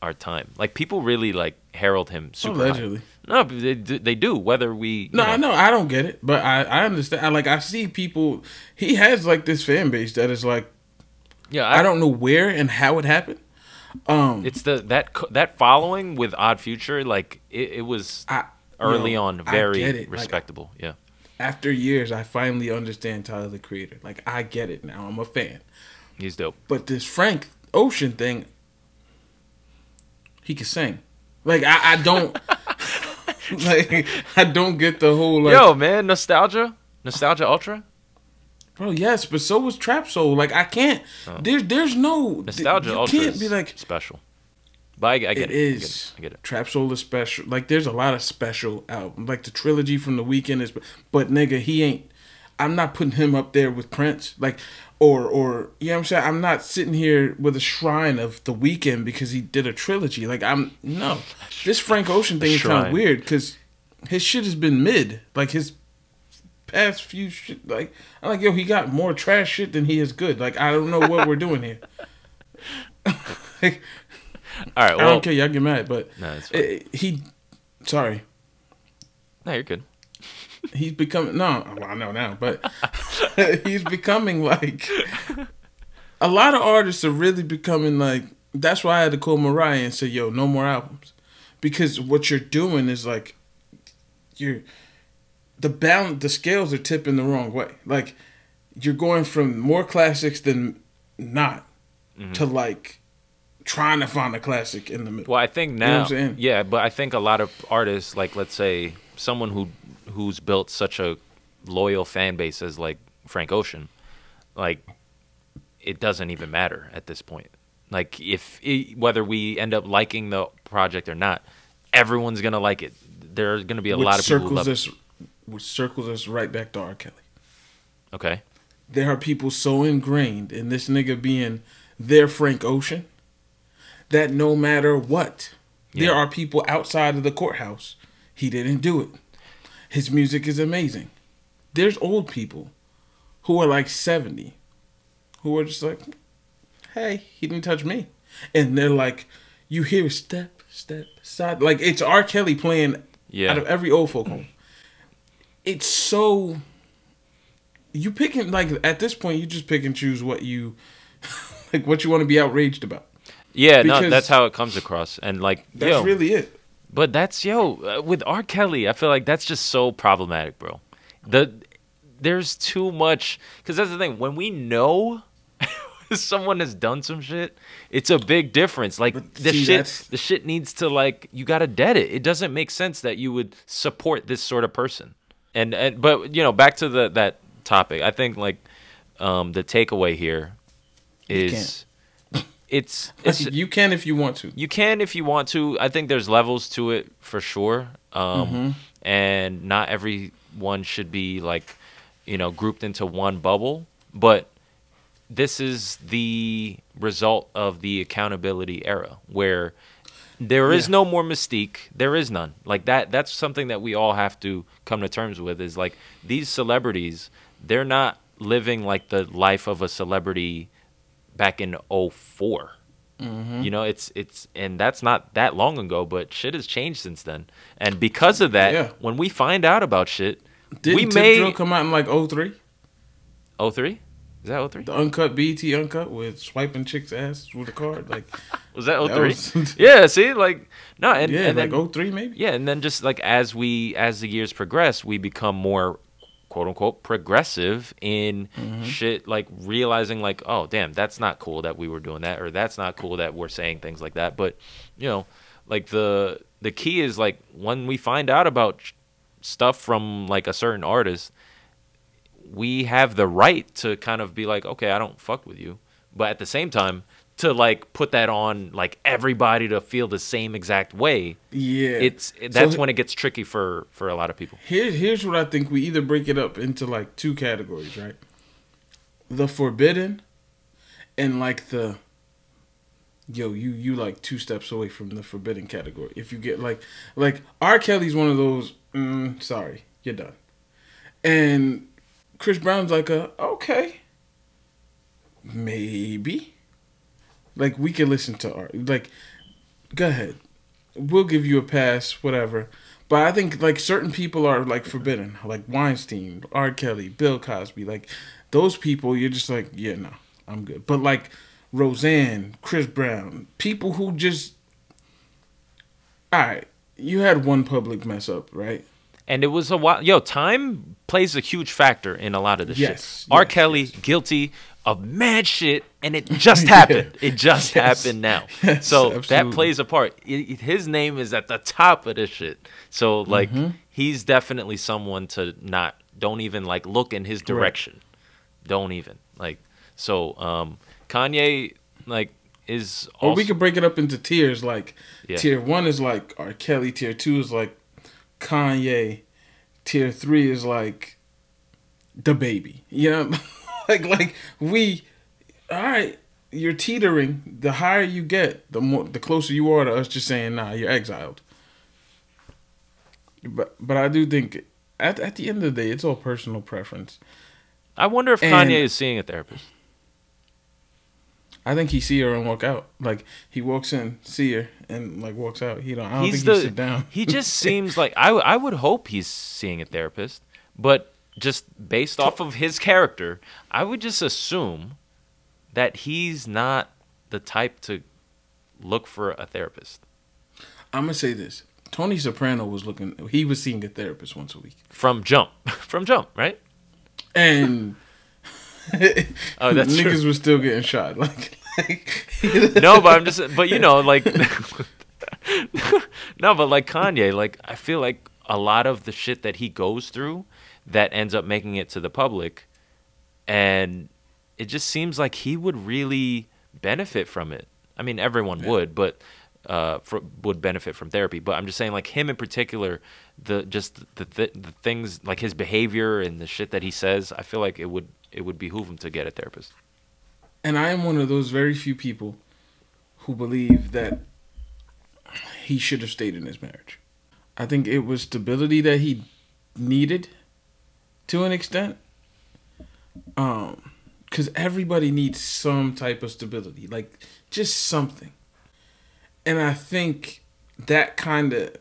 B: our time. Like people really like herald him super. high. No, but they do- they do. Whether we,
C: No,
B: know,
C: I know I don't get it, but I I understand. I, like I see people. He has like this fan base that is like
B: yeah,
C: I don't know where and how it happened. Um,
B: It's the that that following with Odd Future, like it, it was
C: I
B: early on
C: I
B: very
C: it. Like,
B: respectable. yeah.
C: after years, I finally understand Tyler the Creator. Like I get it now. I'm a fan.
B: He's dope.
C: But this Frank Ocean thing, he can sing. Like I, I don't. like I don't get the whole like.
B: Yo, man, nostalgia, nostalgia ultra.
C: Bro, yes, but so was Trap Soul. Like I can't. Oh. There's there's no
B: Nostalgia
C: You
B: ultra
C: can't
B: is
C: be like
B: special. But I, I get
C: it
B: it.
C: is.
B: I get it.
C: Trap Soul is special. Like there's a lot of special albums. Like the trilogy from the Weeknd is. But nigga, he ain't. I'm not putting him up there with Prince. Like. Or, or, you know what I'm saying? I'm not sitting here with a shrine of the Weeknd because he did a trilogy. Like, I'm, no. This Frank Ocean thing is kind of weird because his shit has been mid. Like, his past few shit. Like, I'm like, yo, he got more trash shit than he is good. Like, I don't know what we're doing here. Like,
B: All right.
C: I
B: Well,
C: don't care. Y'all get mad, but
B: No,
C: eh, he. Sorry,
B: no, you're good.
C: He's becoming no. Well, I know now, but he's becoming like a lot of artists are really becoming like. That's why I had to call Mariah and say, "Yo, no more albums," because what you're doing is like you're the balance. The scales are tipping the wrong way. Like you're going from more classics than not
B: Mm-hmm.
C: to like trying to find a classic in the middle.
B: Well, I think
C: know
B: now,
C: I'm saying?
B: yeah, but I think a lot of artists, like let's say someone who who's built such a loyal fan base as like Frank Ocean, like it doesn't even matter at this point. Like if i whether we end up liking the project or not, everyone's gonna like it. There's gonna be a
C: which
B: lot of people who love it.
C: us, which circles us right back to R. Kelly.
B: Okay,
C: There are people so ingrained in this nigga being their Frank Ocean that no matter what, there are people outside of the courthouse. He didn't do it. His music is amazing. There's old people who are like 70 who are just like, hey, he didn't touch me. And they're like, you hear step, step, side. Like it's R. Kelly playing
B: Yeah.
C: out of every old folk home. It's so you picking like at this point you just pick and choose what you like what you want to be outraged about.
B: Yeah, no, that's how it comes across. And like,
C: That's
B: yo,
C: really it.
B: But that's yo uh, with R. Kelly. I feel like that's just so problematic, bro. The there's too much because that's the thing. When we know someone has done some shit, it's a big difference. Like
C: But
B: the
C: see,
B: shit,
C: that's-
B: the shit needs to like you got to dead it. It doesn't make sense that you would support this sort of person. And and but you know back to the that topic. I think like um the takeaway here is it's it's
C: you can if you want to.
B: you can if you want to. I think there's levels to it for sure. Um, And not everyone should be like, you know, grouped into one bubble. But this is the result of the accountability era where there is
C: Yeah.
B: no more mystique. There is none. Like that that's something that we all have to come to terms with is like these celebrities, they're not living like the life of a celebrity back in 4
C: Mm-hmm.
B: You know, it's it's and that's not that long ago, but shit has changed since then. And because of that,
C: Yeah.
B: when we find out about shit,
C: Didn't
B: we
C: Tip
B: may
C: Drill come out in like 03?
B: 03? Is that 03?
C: The uncut BET uncut with swiping chicks' ass with a card. Like
B: Was that
C: that
B: 03?
C: was-
B: yeah, see, like no, and,
C: yeah,
B: and
C: like
B: then,
C: 03 maybe.
B: yeah, and then just like as we as the years progress, we become more quote unquote progressive in
C: Mm-hmm.
B: shit like realizing like, oh damn, that's not cool that we were doing that or that's not cool that we're saying things like that. But, you know, like the the key is like when we find out about stuff from like a certain artist, we have the right to kind of be like, okay, I don't fuck with you. But at the same time, to like put that on like everybody to feel the same exact way,
C: Yeah.
B: it's that's
C: So-
B: when it gets tricky for for a lot of people.
C: Here, here's what I think. We either break it up into like two categories, right? The forbidden, and like the. Yo, you you like two steps away from the forbidden category. If you get like like R. Kelly's one of those. Mm, sorry, you're done. And Chris Brown's like a okay. Maybe. Like we can listen to art. Like, go ahead. We'll give you a pass, whatever. But I think like certain people are like forbidden, like Weinstein, R. Kelly, Bill Cosby, like those people. You're just like, yeah, no, I'm good. But like Roseanne, Chris Brown, people who just, all right, you had one public mess up, right?
B: And it was a while. Yo, time plays a huge factor in a lot of this
C: Yes,
B: shit. R. Kelly
C: yes.
B: guilty of mad shit, and it just happened. It just
C: Yes.
B: happened now.
C: Yes,
B: so that plays a part. His name is at the top of this shit. So like,
C: Mm-hmm.
B: he's definitely someone to not. Don't even like look in his direction. Don't even like. So um, Kanye like is.
C: Or we could break it up into tiers. Like
B: Yeah.
C: tier one is like R. Kelly. Tier two is like Kanye. Tier three is like the baby. You know, like like we. All right, you're teetering. The higher you get, the more the closer you are to us just saying, "Nah, you're exiled." But but I do think at at the end of the day, it's all personal preference.
B: I wonder if
C: And-
B: Kanye is seeing a therapist.
C: I think he see her and walk out. Like he walks in, see her, and like walks out. He don't. I don't
B: he's
C: think
B: the
C: he sit down.
B: he just seems like I I would hope he's seeing a therapist, but just based off of his character, I would just assume that he's not the type to look for a therapist
C: I'm gonna say this. Tony Soprano was looking. He was seeing a therapist once a week,
B: from jump from jump right
C: and
B: Oh, that's
C: niggas
B: true.
C: was still getting shot. Like, like
B: no but i'm just but you know like no but like kanye like i feel like a lot of the shit that he goes through that ends up making it to the public and it just seems like he would really benefit from it. I mean everyone would but uh for, would benefit from therapy but i'm just saying like him in particular the just the, th- the things like his behavior and the shit that he says i feel like it would it would behoove him to get a therapist.
C: And I am one of those very few people who believe that he should have stayed in his marriage. I think it was stability that he needed to an extent. Um, because everybody needs some type of stability, like just something. And I think that kind of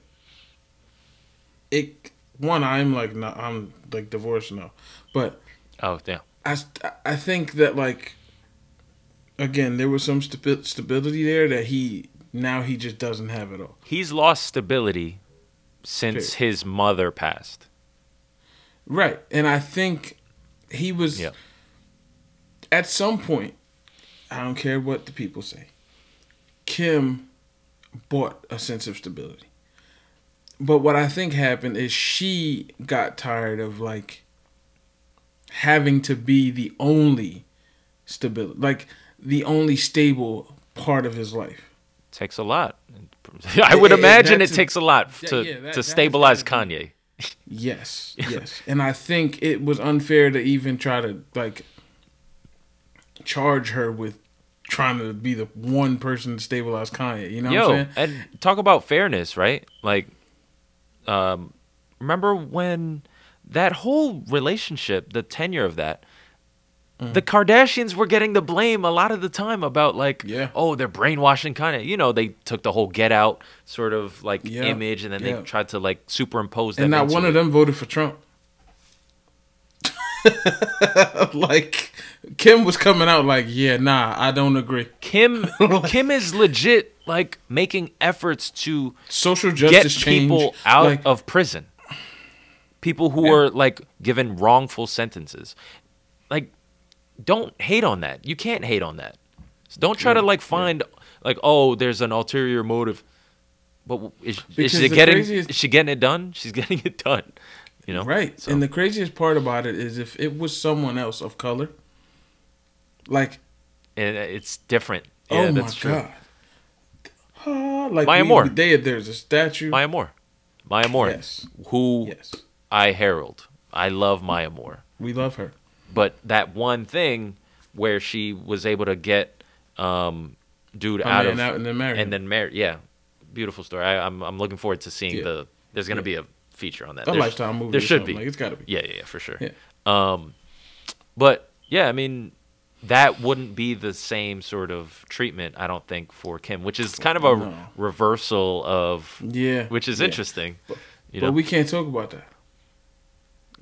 C: it. One, I'm like no, I'm like divorced now, but
B: Oh, yeah.
C: I I think that like again there was some stabi- stability there that he now he just doesn't have it all.
B: He's lost stability since
C: Period.
B: his mother passed.
C: Right, and I think he was
B: Yeah.
C: at some point. I don't care what the people say. Kim bought a sense of stability. But what I think happened is she got tired of like having to be the only stability, like the only stable part of his life.
B: takes a lot. I would
C: it-
B: imagine it
C: a-
B: takes a lot to
C: yeah, that-
B: to stabilize Kanye.
C: Yes, yes. and I think it was unfair to even try to like charge her with trying to be the one person to stabilize Kanye. You know
B: Yo,
C: what I'm saying?
B: and talk about fairness, right? Like, um, remember when that whole relationship, the tenure of that,
C: Mm.
B: the Kardashians were getting the blame a lot of the time about like,
C: Yeah.
B: oh, they're brainwashing Kanye. You know, they took the whole Get Out sort of like
C: Yeah,
B: image, and then
C: yeah.
B: they tried to like superimpose that.
C: And not one
B: it.
C: of them voted for Trump. like Kim was coming out like, yeah, nah, I don't agree.
B: Kim, Kim is legit like making efforts to
C: Social
B: get
C: justice change.
B: people out
C: like,
B: of prison. People who
C: Yeah.
B: are like given wrongful sentences. Like, don't hate on that. You can't hate on that. So don't try to
C: Yeah,
B: like
C: yeah.
B: find like oh, there's an ulterior motive. But is, is she getting
C: craziest-
B: is she getting it done? She's getting it done. You know,
C: Right.
B: So,
C: And the craziest part about it is if it was someone else of color, like
B: and it's different. Yeah,
C: oh my
B: that's true.
C: god. Ah, like
B: Maya
C: we-
B: Moore.
C: They, there's a statue.
B: Maya Moore, Maya Moore,
C: Yes.
B: who
C: Yes.
B: I herald. I love Maya Moore.
C: We love her.
B: But that one thing where she was able to get um dude out of
C: out and then marry
B: and then marry yeah beautiful story I, i'm i'm looking forward to seeing
C: Yeah.
B: the there's gonna
C: Yeah.
B: be a feature on that
C: A
B: There's-
C: lifetime movie.
B: there should be
C: Like, it's got to be.
B: yeah yeah yeah for sure
C: Yeah.
B: um but yeah i mean that wouldn't be the same sort of treatment i don't think for kim which is kind of a
C: No.
B: reversal of
C: Yeah.
B: which is
C: yeah.
B: interesting you
C: But we can't talk about that.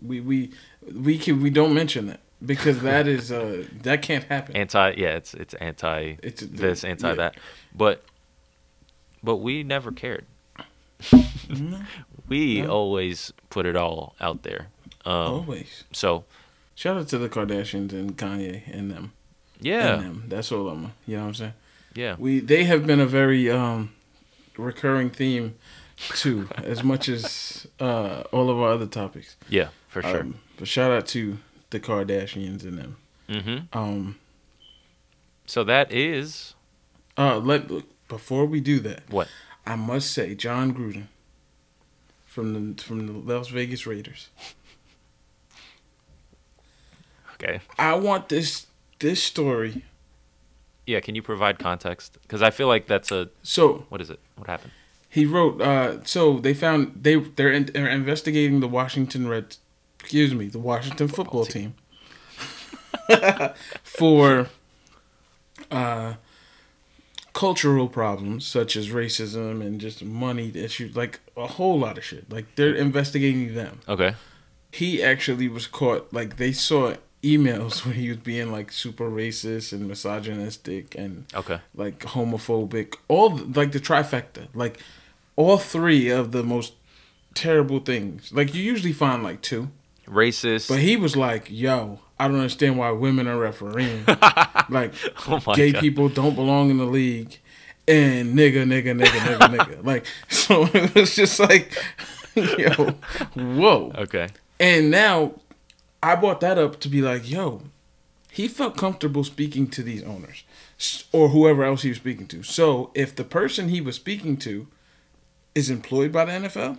C: We we we can we don't mention that because that is uh that can't happen.
B: anti yeah it's it's anti
C: It's
B: this anti
C: yeah.
B: that but but we never cared we
C: No.
B: always put it all out there um
C: Always.
B: so
C: Shout out to the Kardashians and Kanye and them.
B: yeah
C: And them. That's all I'm. You know what I'm saying?
B: yeah
C: We they have been a very um recurring theme too, as much as uh all of our other topics.
B: yeah for sure
C: Um, but shout out to the Kardashians and them.
B: hmm
C: Um.
B: so that is
C: Uh. Let before we do that,
B: what
C: I must say, Jon Gruden from the from the Las Vegas Raiders.
B: okay
C: I want this this story.
B: yeah can you provide context because i feel like that's a
C: So
B: what is it what happened
C: he wrote. Uh, so they found they they're, in, they're investigating the Washington Reds. Excuse me, the Washington football team. for uh, cultural problems such as racism and just money issues, like a whole lot of shit. Like they're investigating them.
B: okay.
C: He actually was caught like they saw emails where he was being like super racist and misogynistic and
B: okay.
C: like homophobic. All like the trifecta. Like all three of the most terrible things. Like you usually find like two
B: racist.
C: But he was like yo i don't understand why women are refereeing. Like
B: oh
C: gay
B: god.
C: people don't belong in the league. And nigga nigga nigga nigga nigga. Like so it was just like yo whoa.
B: Okay.
C: And now I brought that up to be like, yo, he felt comfortable speaking to these owners or whoever else he was speaking to. So if the person he was speaking to is employed by the NFL,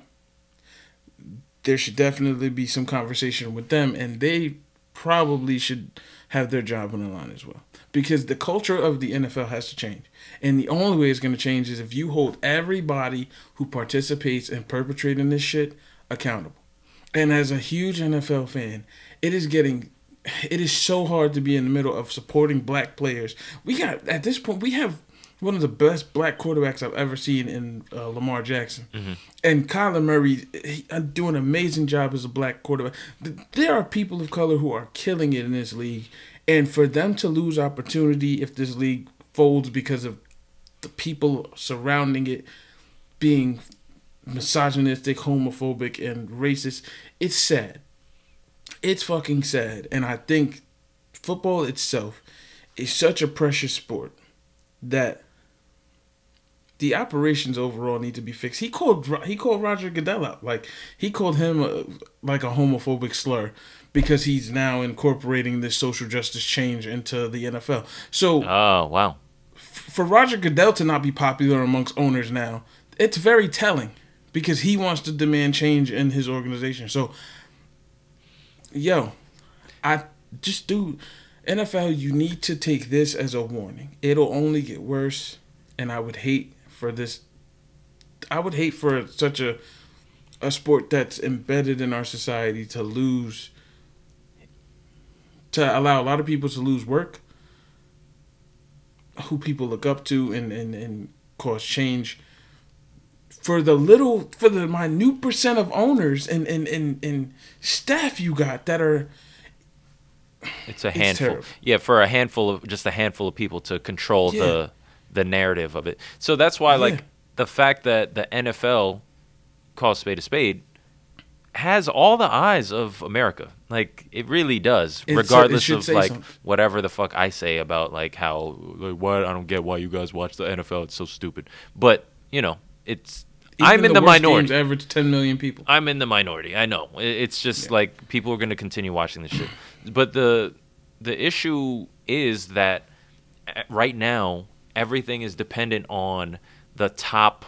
C: there should definitely be some conversation with them and they probably should have their job on the line as well. Because the culture of the NFL has to change. And the only way it's going to change is if you hold everybody who participates in perpetrating this shit accountable. And as a huge NFL fan, it is getting it is so hard to be in the middle of supporting black players. We got at this point we have one of the best black quarterbacks I've ever seen in uh, Lamar Jackson, and Kyler Murray he, uh, doing an amazing job as a black quarterback. There are people of color who are killing it in this league, and for them to lose opportunity if this league folds because of the people surrounding it being misogynistic, homophobic, and racist, it's sad. It's fucking sad. And I think football itself is such a precious sport that the operations overall need to be fixed. He called he called Roger Goodell out. Like he called him a, like a homophobic slur because he's now incorporating this social justice change into the NFL. So
B: Oh wow.
C: for Roger Goodell to not be popular amongst owners now, it's very telling because he wants to demand change in his organization. So, yo, I just do NFL. You need to take this as a warning. It'll only get worse, and I would hate for this. I would hate for such a a sport that's embedded in our society to lose. To allow a lot of people to lose work who people look up to and, and, and cause change for the little for the minute percent of owners and, and, and, and staff you got that are
B: It's a handful.
C: terrible.
B: yeah, for a handful of just a handful of people to control
C: Yeah.
B: the the narrative of it. So that's why like the fact that the NFL calls spade a spade has all the eyes of America. Like it really does,
C: It
B: regardless of like
C: something.
B: whatever the fuck I say about like how like why I don't get why you guys watch the NFL. It's so stupid. But you know, it's
C: even
B: I'm in the,
C: worst
B: minority.
C: average 10 million people
B: I'm in the minority. I know. It's just
C: Yeah.
B: like people are going to continue watching this shit. But the the issue is that uh, right now everything is dependent on the top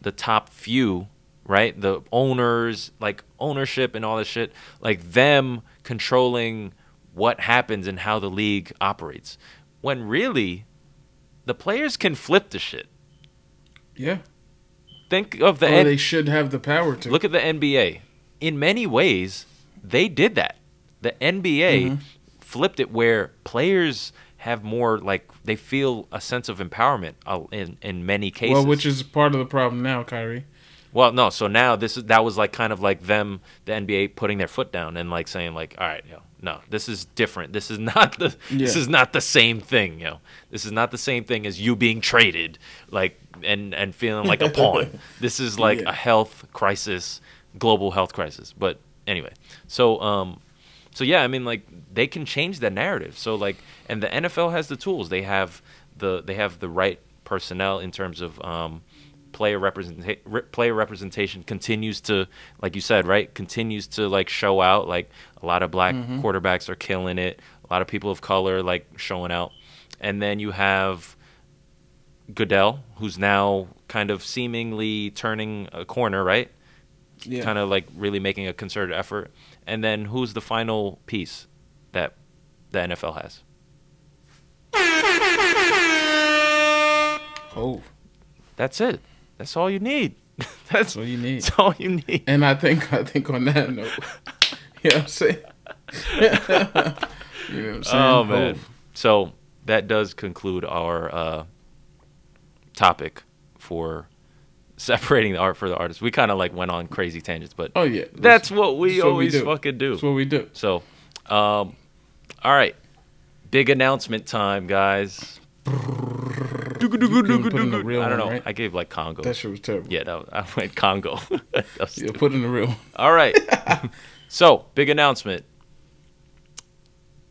B: the top few, right? The owners, like ownership and all this shit, like them controlling what happens and how the league operates. When really the players can flip the shit.
C: yeah
B: Think of the
C: or
B: N-
C: they should have the power to
B: Look at the NBA. In many ways, they did that. The NBA
C: Mm-hmm.
B: flipped it where players have more like they feel a sense of empowerment uh, in in many cases.
C: well which is part of the problem now Kyrie
B: Well, no. So now this is that was like kind of like them, the NBA putting their foot down and like saying like, all right, yo, no, this is different. This is not the this is not the same thing, yo. This is not the same thing as you being traded, like and and feeling like a pawn. This is like
C: Yeah.
B: a health crisis, global health crisis. But anyway, so um, so yeah, I mean like they can change the narrative. So like, and the NFL has the tools. They have the they have the right personnel in terms of um player representation player representation continues to like you said right continues to like show out. Like a lot of black quarterbacks are killing it. A lot of people of color like showing out. And then you have Goodell who's now kind of seemingly turning a corner right?
C: Yeah.
B: Kind of like really making a concerted effort and then who's the final piece that the NFL has?
C: Oh.
B: That's it. That's all you need. That's
C: that's what you need.
B: that's all you need.
C: And I think I think on that note you know what I'm saying? You know what I'm saying?
B: Oh man. So that does conclude our uh, topic for separating the art for the artist. We kind of like went on crazy tangents, but
C: oh yeah
B: that's what we
C: that's what we
B: always
C: do.
B: fucking do.
C: that's what we do
B: So, um, all right, big announcement time, guys.
C: You couldn't put in the real
B: I don't know.
C: right?
B: I gave like Congo.
C: that shit was terrible
B: yeah, that I went Congo.
C: Yeah
B: stupid.
C: put in the real.
B: All right. so, big announcement.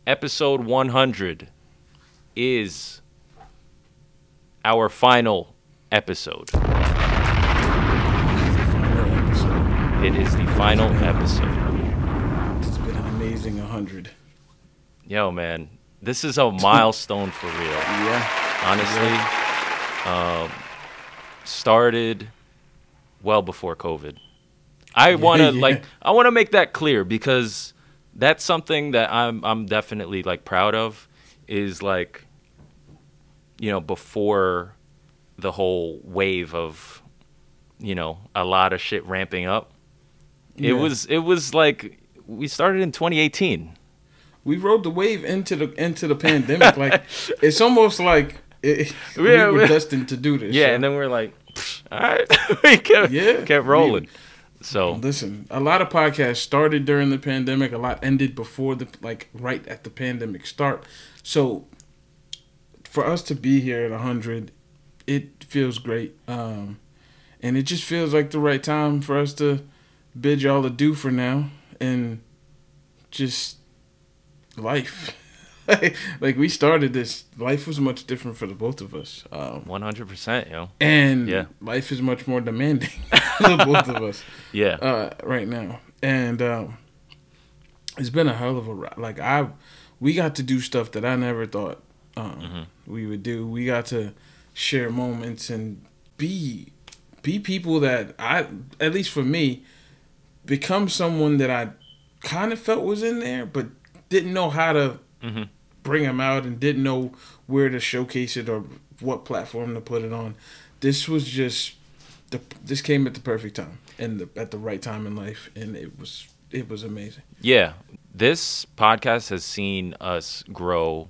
B: Episode 100 is our final episode. It is the final episode.
C: It's been an amazing 100.
B: Yo, man, this is a milestone for real.
C: Yeah.
B: Honestly, um, started well before COVID. I want to
C: yeah.
B: like I want to make that clear because that's something that I'm I'm definitely like proud of is like you know before the whole wave of you know a lot of shit ramping up. It
C: Yeah.
B: was it was like we started in 2018.
C: we rode the wave into the into the pandemic. like it's almost like it, we
B: Yeah,
C: were
B: we-
C: destined to do this.
B: Yeah,
C: so.
B: and then we're like, all right, we kept,
C: Yeah,
B: kept rolling. So
C: Listen, a lot of podcasts started during the pandemic. A lot ended before the like right at the pandemic start. So for us to be here at hundred, it feels great, um, and it just feels like the right time for us to bid y'all adieu for now and just life. like we started this, life was much different for the both of us. Um,
B: 100%, yo.
C: and
B: Yeah.
C: life is much more demanding for the both of us
B: Yeah.
C: uh, right now, and um, it's been a hell of a ride. Like I, we got to do stuff that I never thought um, we would do. We got to share moments and be be people that I, at least for me, become someone that I kind of felt was in there, but didn't know how to
B: Mhm.
C: bring them out and didn't know where to showcase it or what platform to put it on. This was just the this came at the perfect time and the, at the right time in life, and it was it was amazing.
B: Yeah. This podcast has seen us grow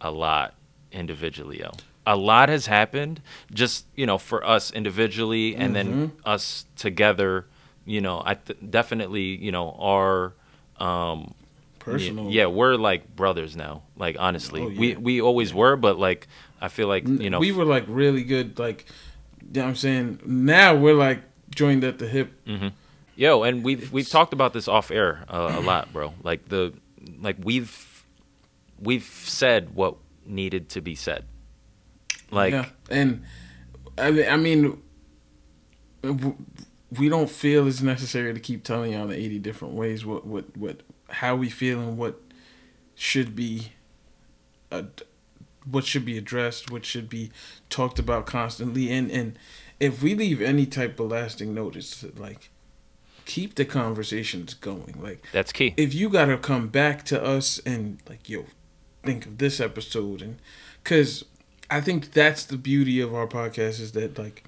B: a lot individually, yo. A lot has happened just, you know, for us individually and then us together, you know, I th- definitely, you know, are um
C: Personal,
B: Yeah, we're like brothers now. Like honestly.
C: Oh,
B: We
C: yeah.
B: we always were, but like I feel like, you know,
C: we were like really good. Like, you know what I'm saying now we're like joined at the hip.
B: Yo, and we've we've talked about this off air uh, a lot, bro. Like the like we've we've said what needed to be said. Like
C: yeah, and I mean, I mean, we don't feel it's necessary to keep telling y'all the 80 different ways what what what how we feel and what should be uh, what should be addressed, what should be talked about constantly, and and if we leave any type of lasting notice, like keep the conversations going, like
B: that's key.
C: if you gotta come back to us and like yo think of this episode and because i think that's the beauty of our podcast is that like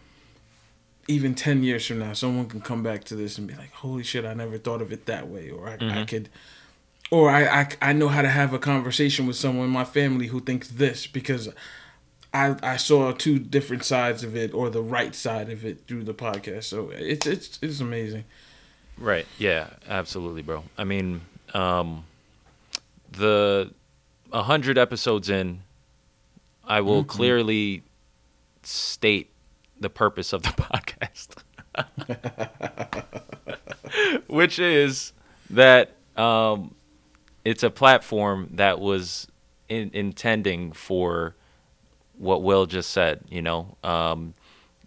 C: even 10 years from now someone can come back to this and be like holy shit i never thought of it that way or i, I could or I, I i know how to have a conversation with someone in my family who thinks this because I, I saw two different sides of it or the right side of it through the podcast so it's it's it's amazing
B: Right. Yeah, absolutely, bro. I mean, um the 100 episodes in I will clearly state the purpose of the podcast. Which is that um it's a platform that was in, intending for what Will just said, you know, um,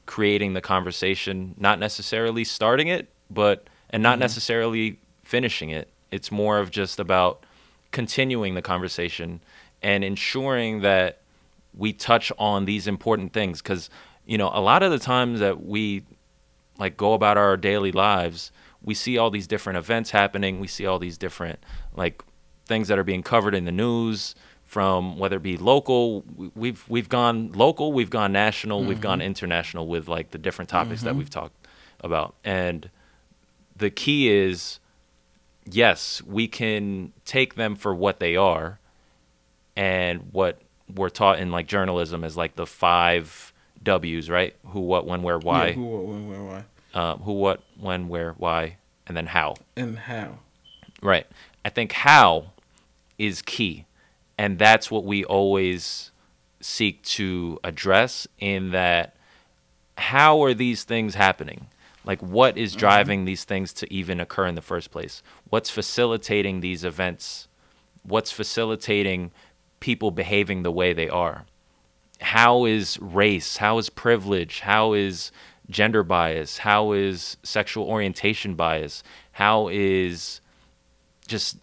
B: creating the conversation, not necessarily starting it, but and not necessarily finishing it. It's more of just about continuing the conversation and ensuring that we touch on these important things because you know a lot of the times that we like go about our daily lives we see all these different events happening. We see all these different like things that are being covered in the news from whether it be local we- we've we've gone local we've gone national we've gone mm-hmm. international with like the different topics that mm-hmm. we've talked about. And the key is yes we can take them for what they are and what we're taught in like journalism is like the five W's, right? Who, what, when, where, why.
C: Yeah, who what when where why
B: um, who, what, when, where, why, and then how.
C: and how
B: Right. I think how is key. And that's what we always seek to address in that how are these things happening? Like, what is driving these things to even occur in the first place? What's facilitating these events? What's facilitating people behaving the way they are? How is race? How is privilege? How is gender bias? How is sexual orientation bias? How is just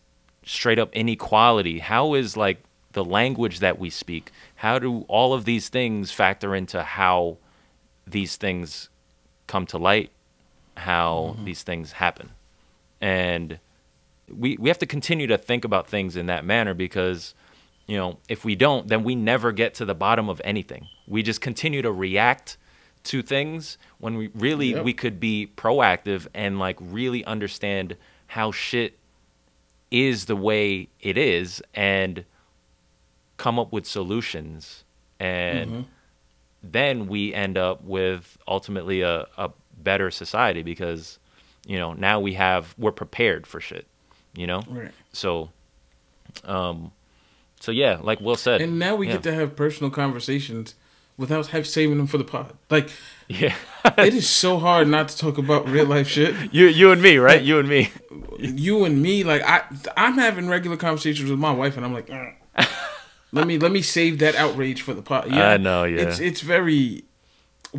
B: straight up inequality? How is like the language that we speak? How do all of these things factor into how these things come to light? How mm-hmm. these things happen? And we we have to continue to think about things in that manner because you know if we don't then we never get to the bottom of anything we just continue to react to things when we really
C: Yep.
B: we could be proactive and like really understand how shit is the way it is and come up with solutions and
C: Mm-hmm.
B: then we end up with ultimately a, a better society because you know now we have we're prepared for shit you know
C: Right.
B: so um so yeah like will said
C: And now we
B: yeah.
C: get to have personal conversations without have saving them for the pod. Like
B: yeah
C: it is so hard not to talk about real life shit.
B: you you and me right you and me
C: You and me, like I, I'm having regular conversations with my wife, and I'm like, "Mm. let me let me save that outrage for the pod. Yeah,
B: I know, yeah.
C: It's it's very.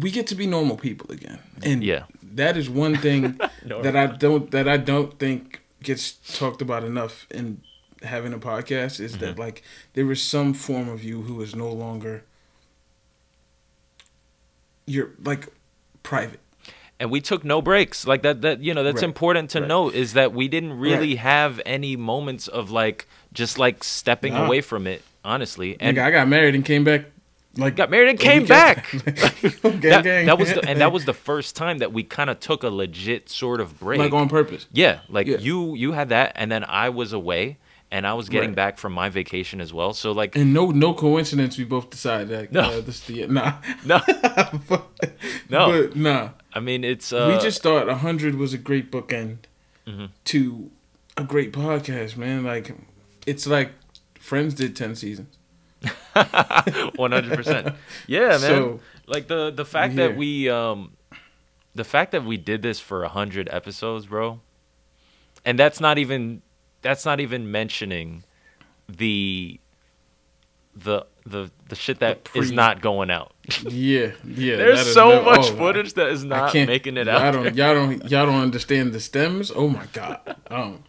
C: We get to be normal people again, and
B: Yeah.
C: that is one thing that I don't that I don't think gets talked about enough in having a podcast is
B: Mm-hmm.
C: that like there is some form of you who is no longer you're like private.
B: and we took no breaks like that that you know that's
C: Right.
B: important to
C: Right.
B: note is that we didn't really
C: Right.
B: have any moments of like just like stepping
C: Nah.
B: away from it honestly
C: And I got married and came back like
B: got married and came back that, that was the, and that was the first time that we kind of took a legit sort of break
C: like on purpose.
B: yeah like
C: Yeah.
B: you you had that and then i was away and i was getting
C: Right.
B: back from my vacation as well so like
C: And no, no coincidence. We both decided that.
B: No.
C: uh, this the nah,
B: no
C: but,
B: No.
C: but nah.
B: i mean it's uh
C: we just thought hundred was a great bookend
B: Mm-hmm.
C: to a great podcast, man. Like it's like Friends did ten seasons.
B: 100% yeah man
C: So,
B: like the the fact that we um the fact that we did this for 100 episodes bro and that's not even that's not even mentioning the the the the shit that is
C: pre-
B: not going out
C: Yeah, yeah.
B: there's
C: is
B: so
C: no-
B: much
C: oh,
B: footage that is
C: I
B: not making it
C: y'all Don't, y'all don't y'all don't understand the stems. Oh my god. Um,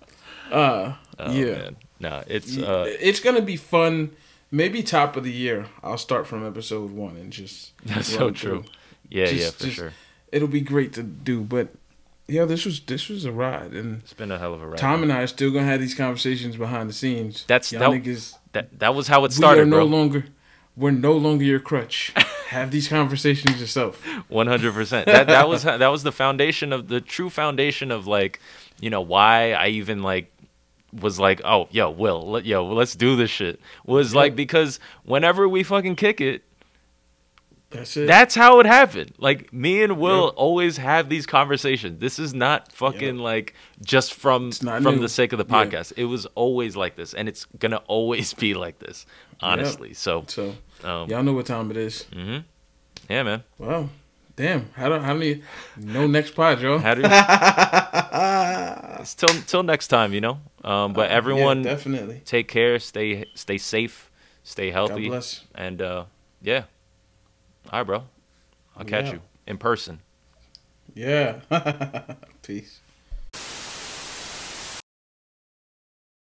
C: uh,
B: Oh,
C: yeah.
B: man. no it's uh
C: it's gonna be fun. Maybe top of the year. I'll start from episode one and just.
B: that's so true yeah yeah
C: Just-
B: for
C: just-
B: sure
C: It'll be great to do, but yeah, this was this was a ride, and
B: it's been a hell of a ride
C: Tom and I are still gonna have these conversations behind the scenes.
B: That's-
C: y'all
B: that-
C: niggas.
B: that that was how it
C: we
B: started
C: are no
B: bro
C: longer. We're no longer your crutch. have these conversations yourself.
B: One hundred percent. That that was that was the foundation of the true foundation of like, you know, why I even like was like, oh, yo, Will, let, yo, let's do this shit. Was
C: Yeah.
B: like because whenever we fucking kick it,
C: That's it.
B: that's how it happened. Like me and Will
C: Yep.
B: always have these conversations. This is not fucking like just from from
C: new.
B: the sake of the
C: Yeah.
B: podcast. It was always like this, and it's gonna always be like this. Honestly, so
C: so
B: um,
C: y'all know what time it is.
B: hmm yeah, man.
C: Wow. Damn. How do how many? No next pod, yo.
B: How do it's till till next time, you know. Um, but everyone,
C: Yeah, definitely.
B: take care, stay stay safe, stay
C: God
B: healthy,
C: bless.
B: and uh, yeah. All right, bro. I'll catch
C: Yeah.
B: you in person.
C: Yeah. Peace.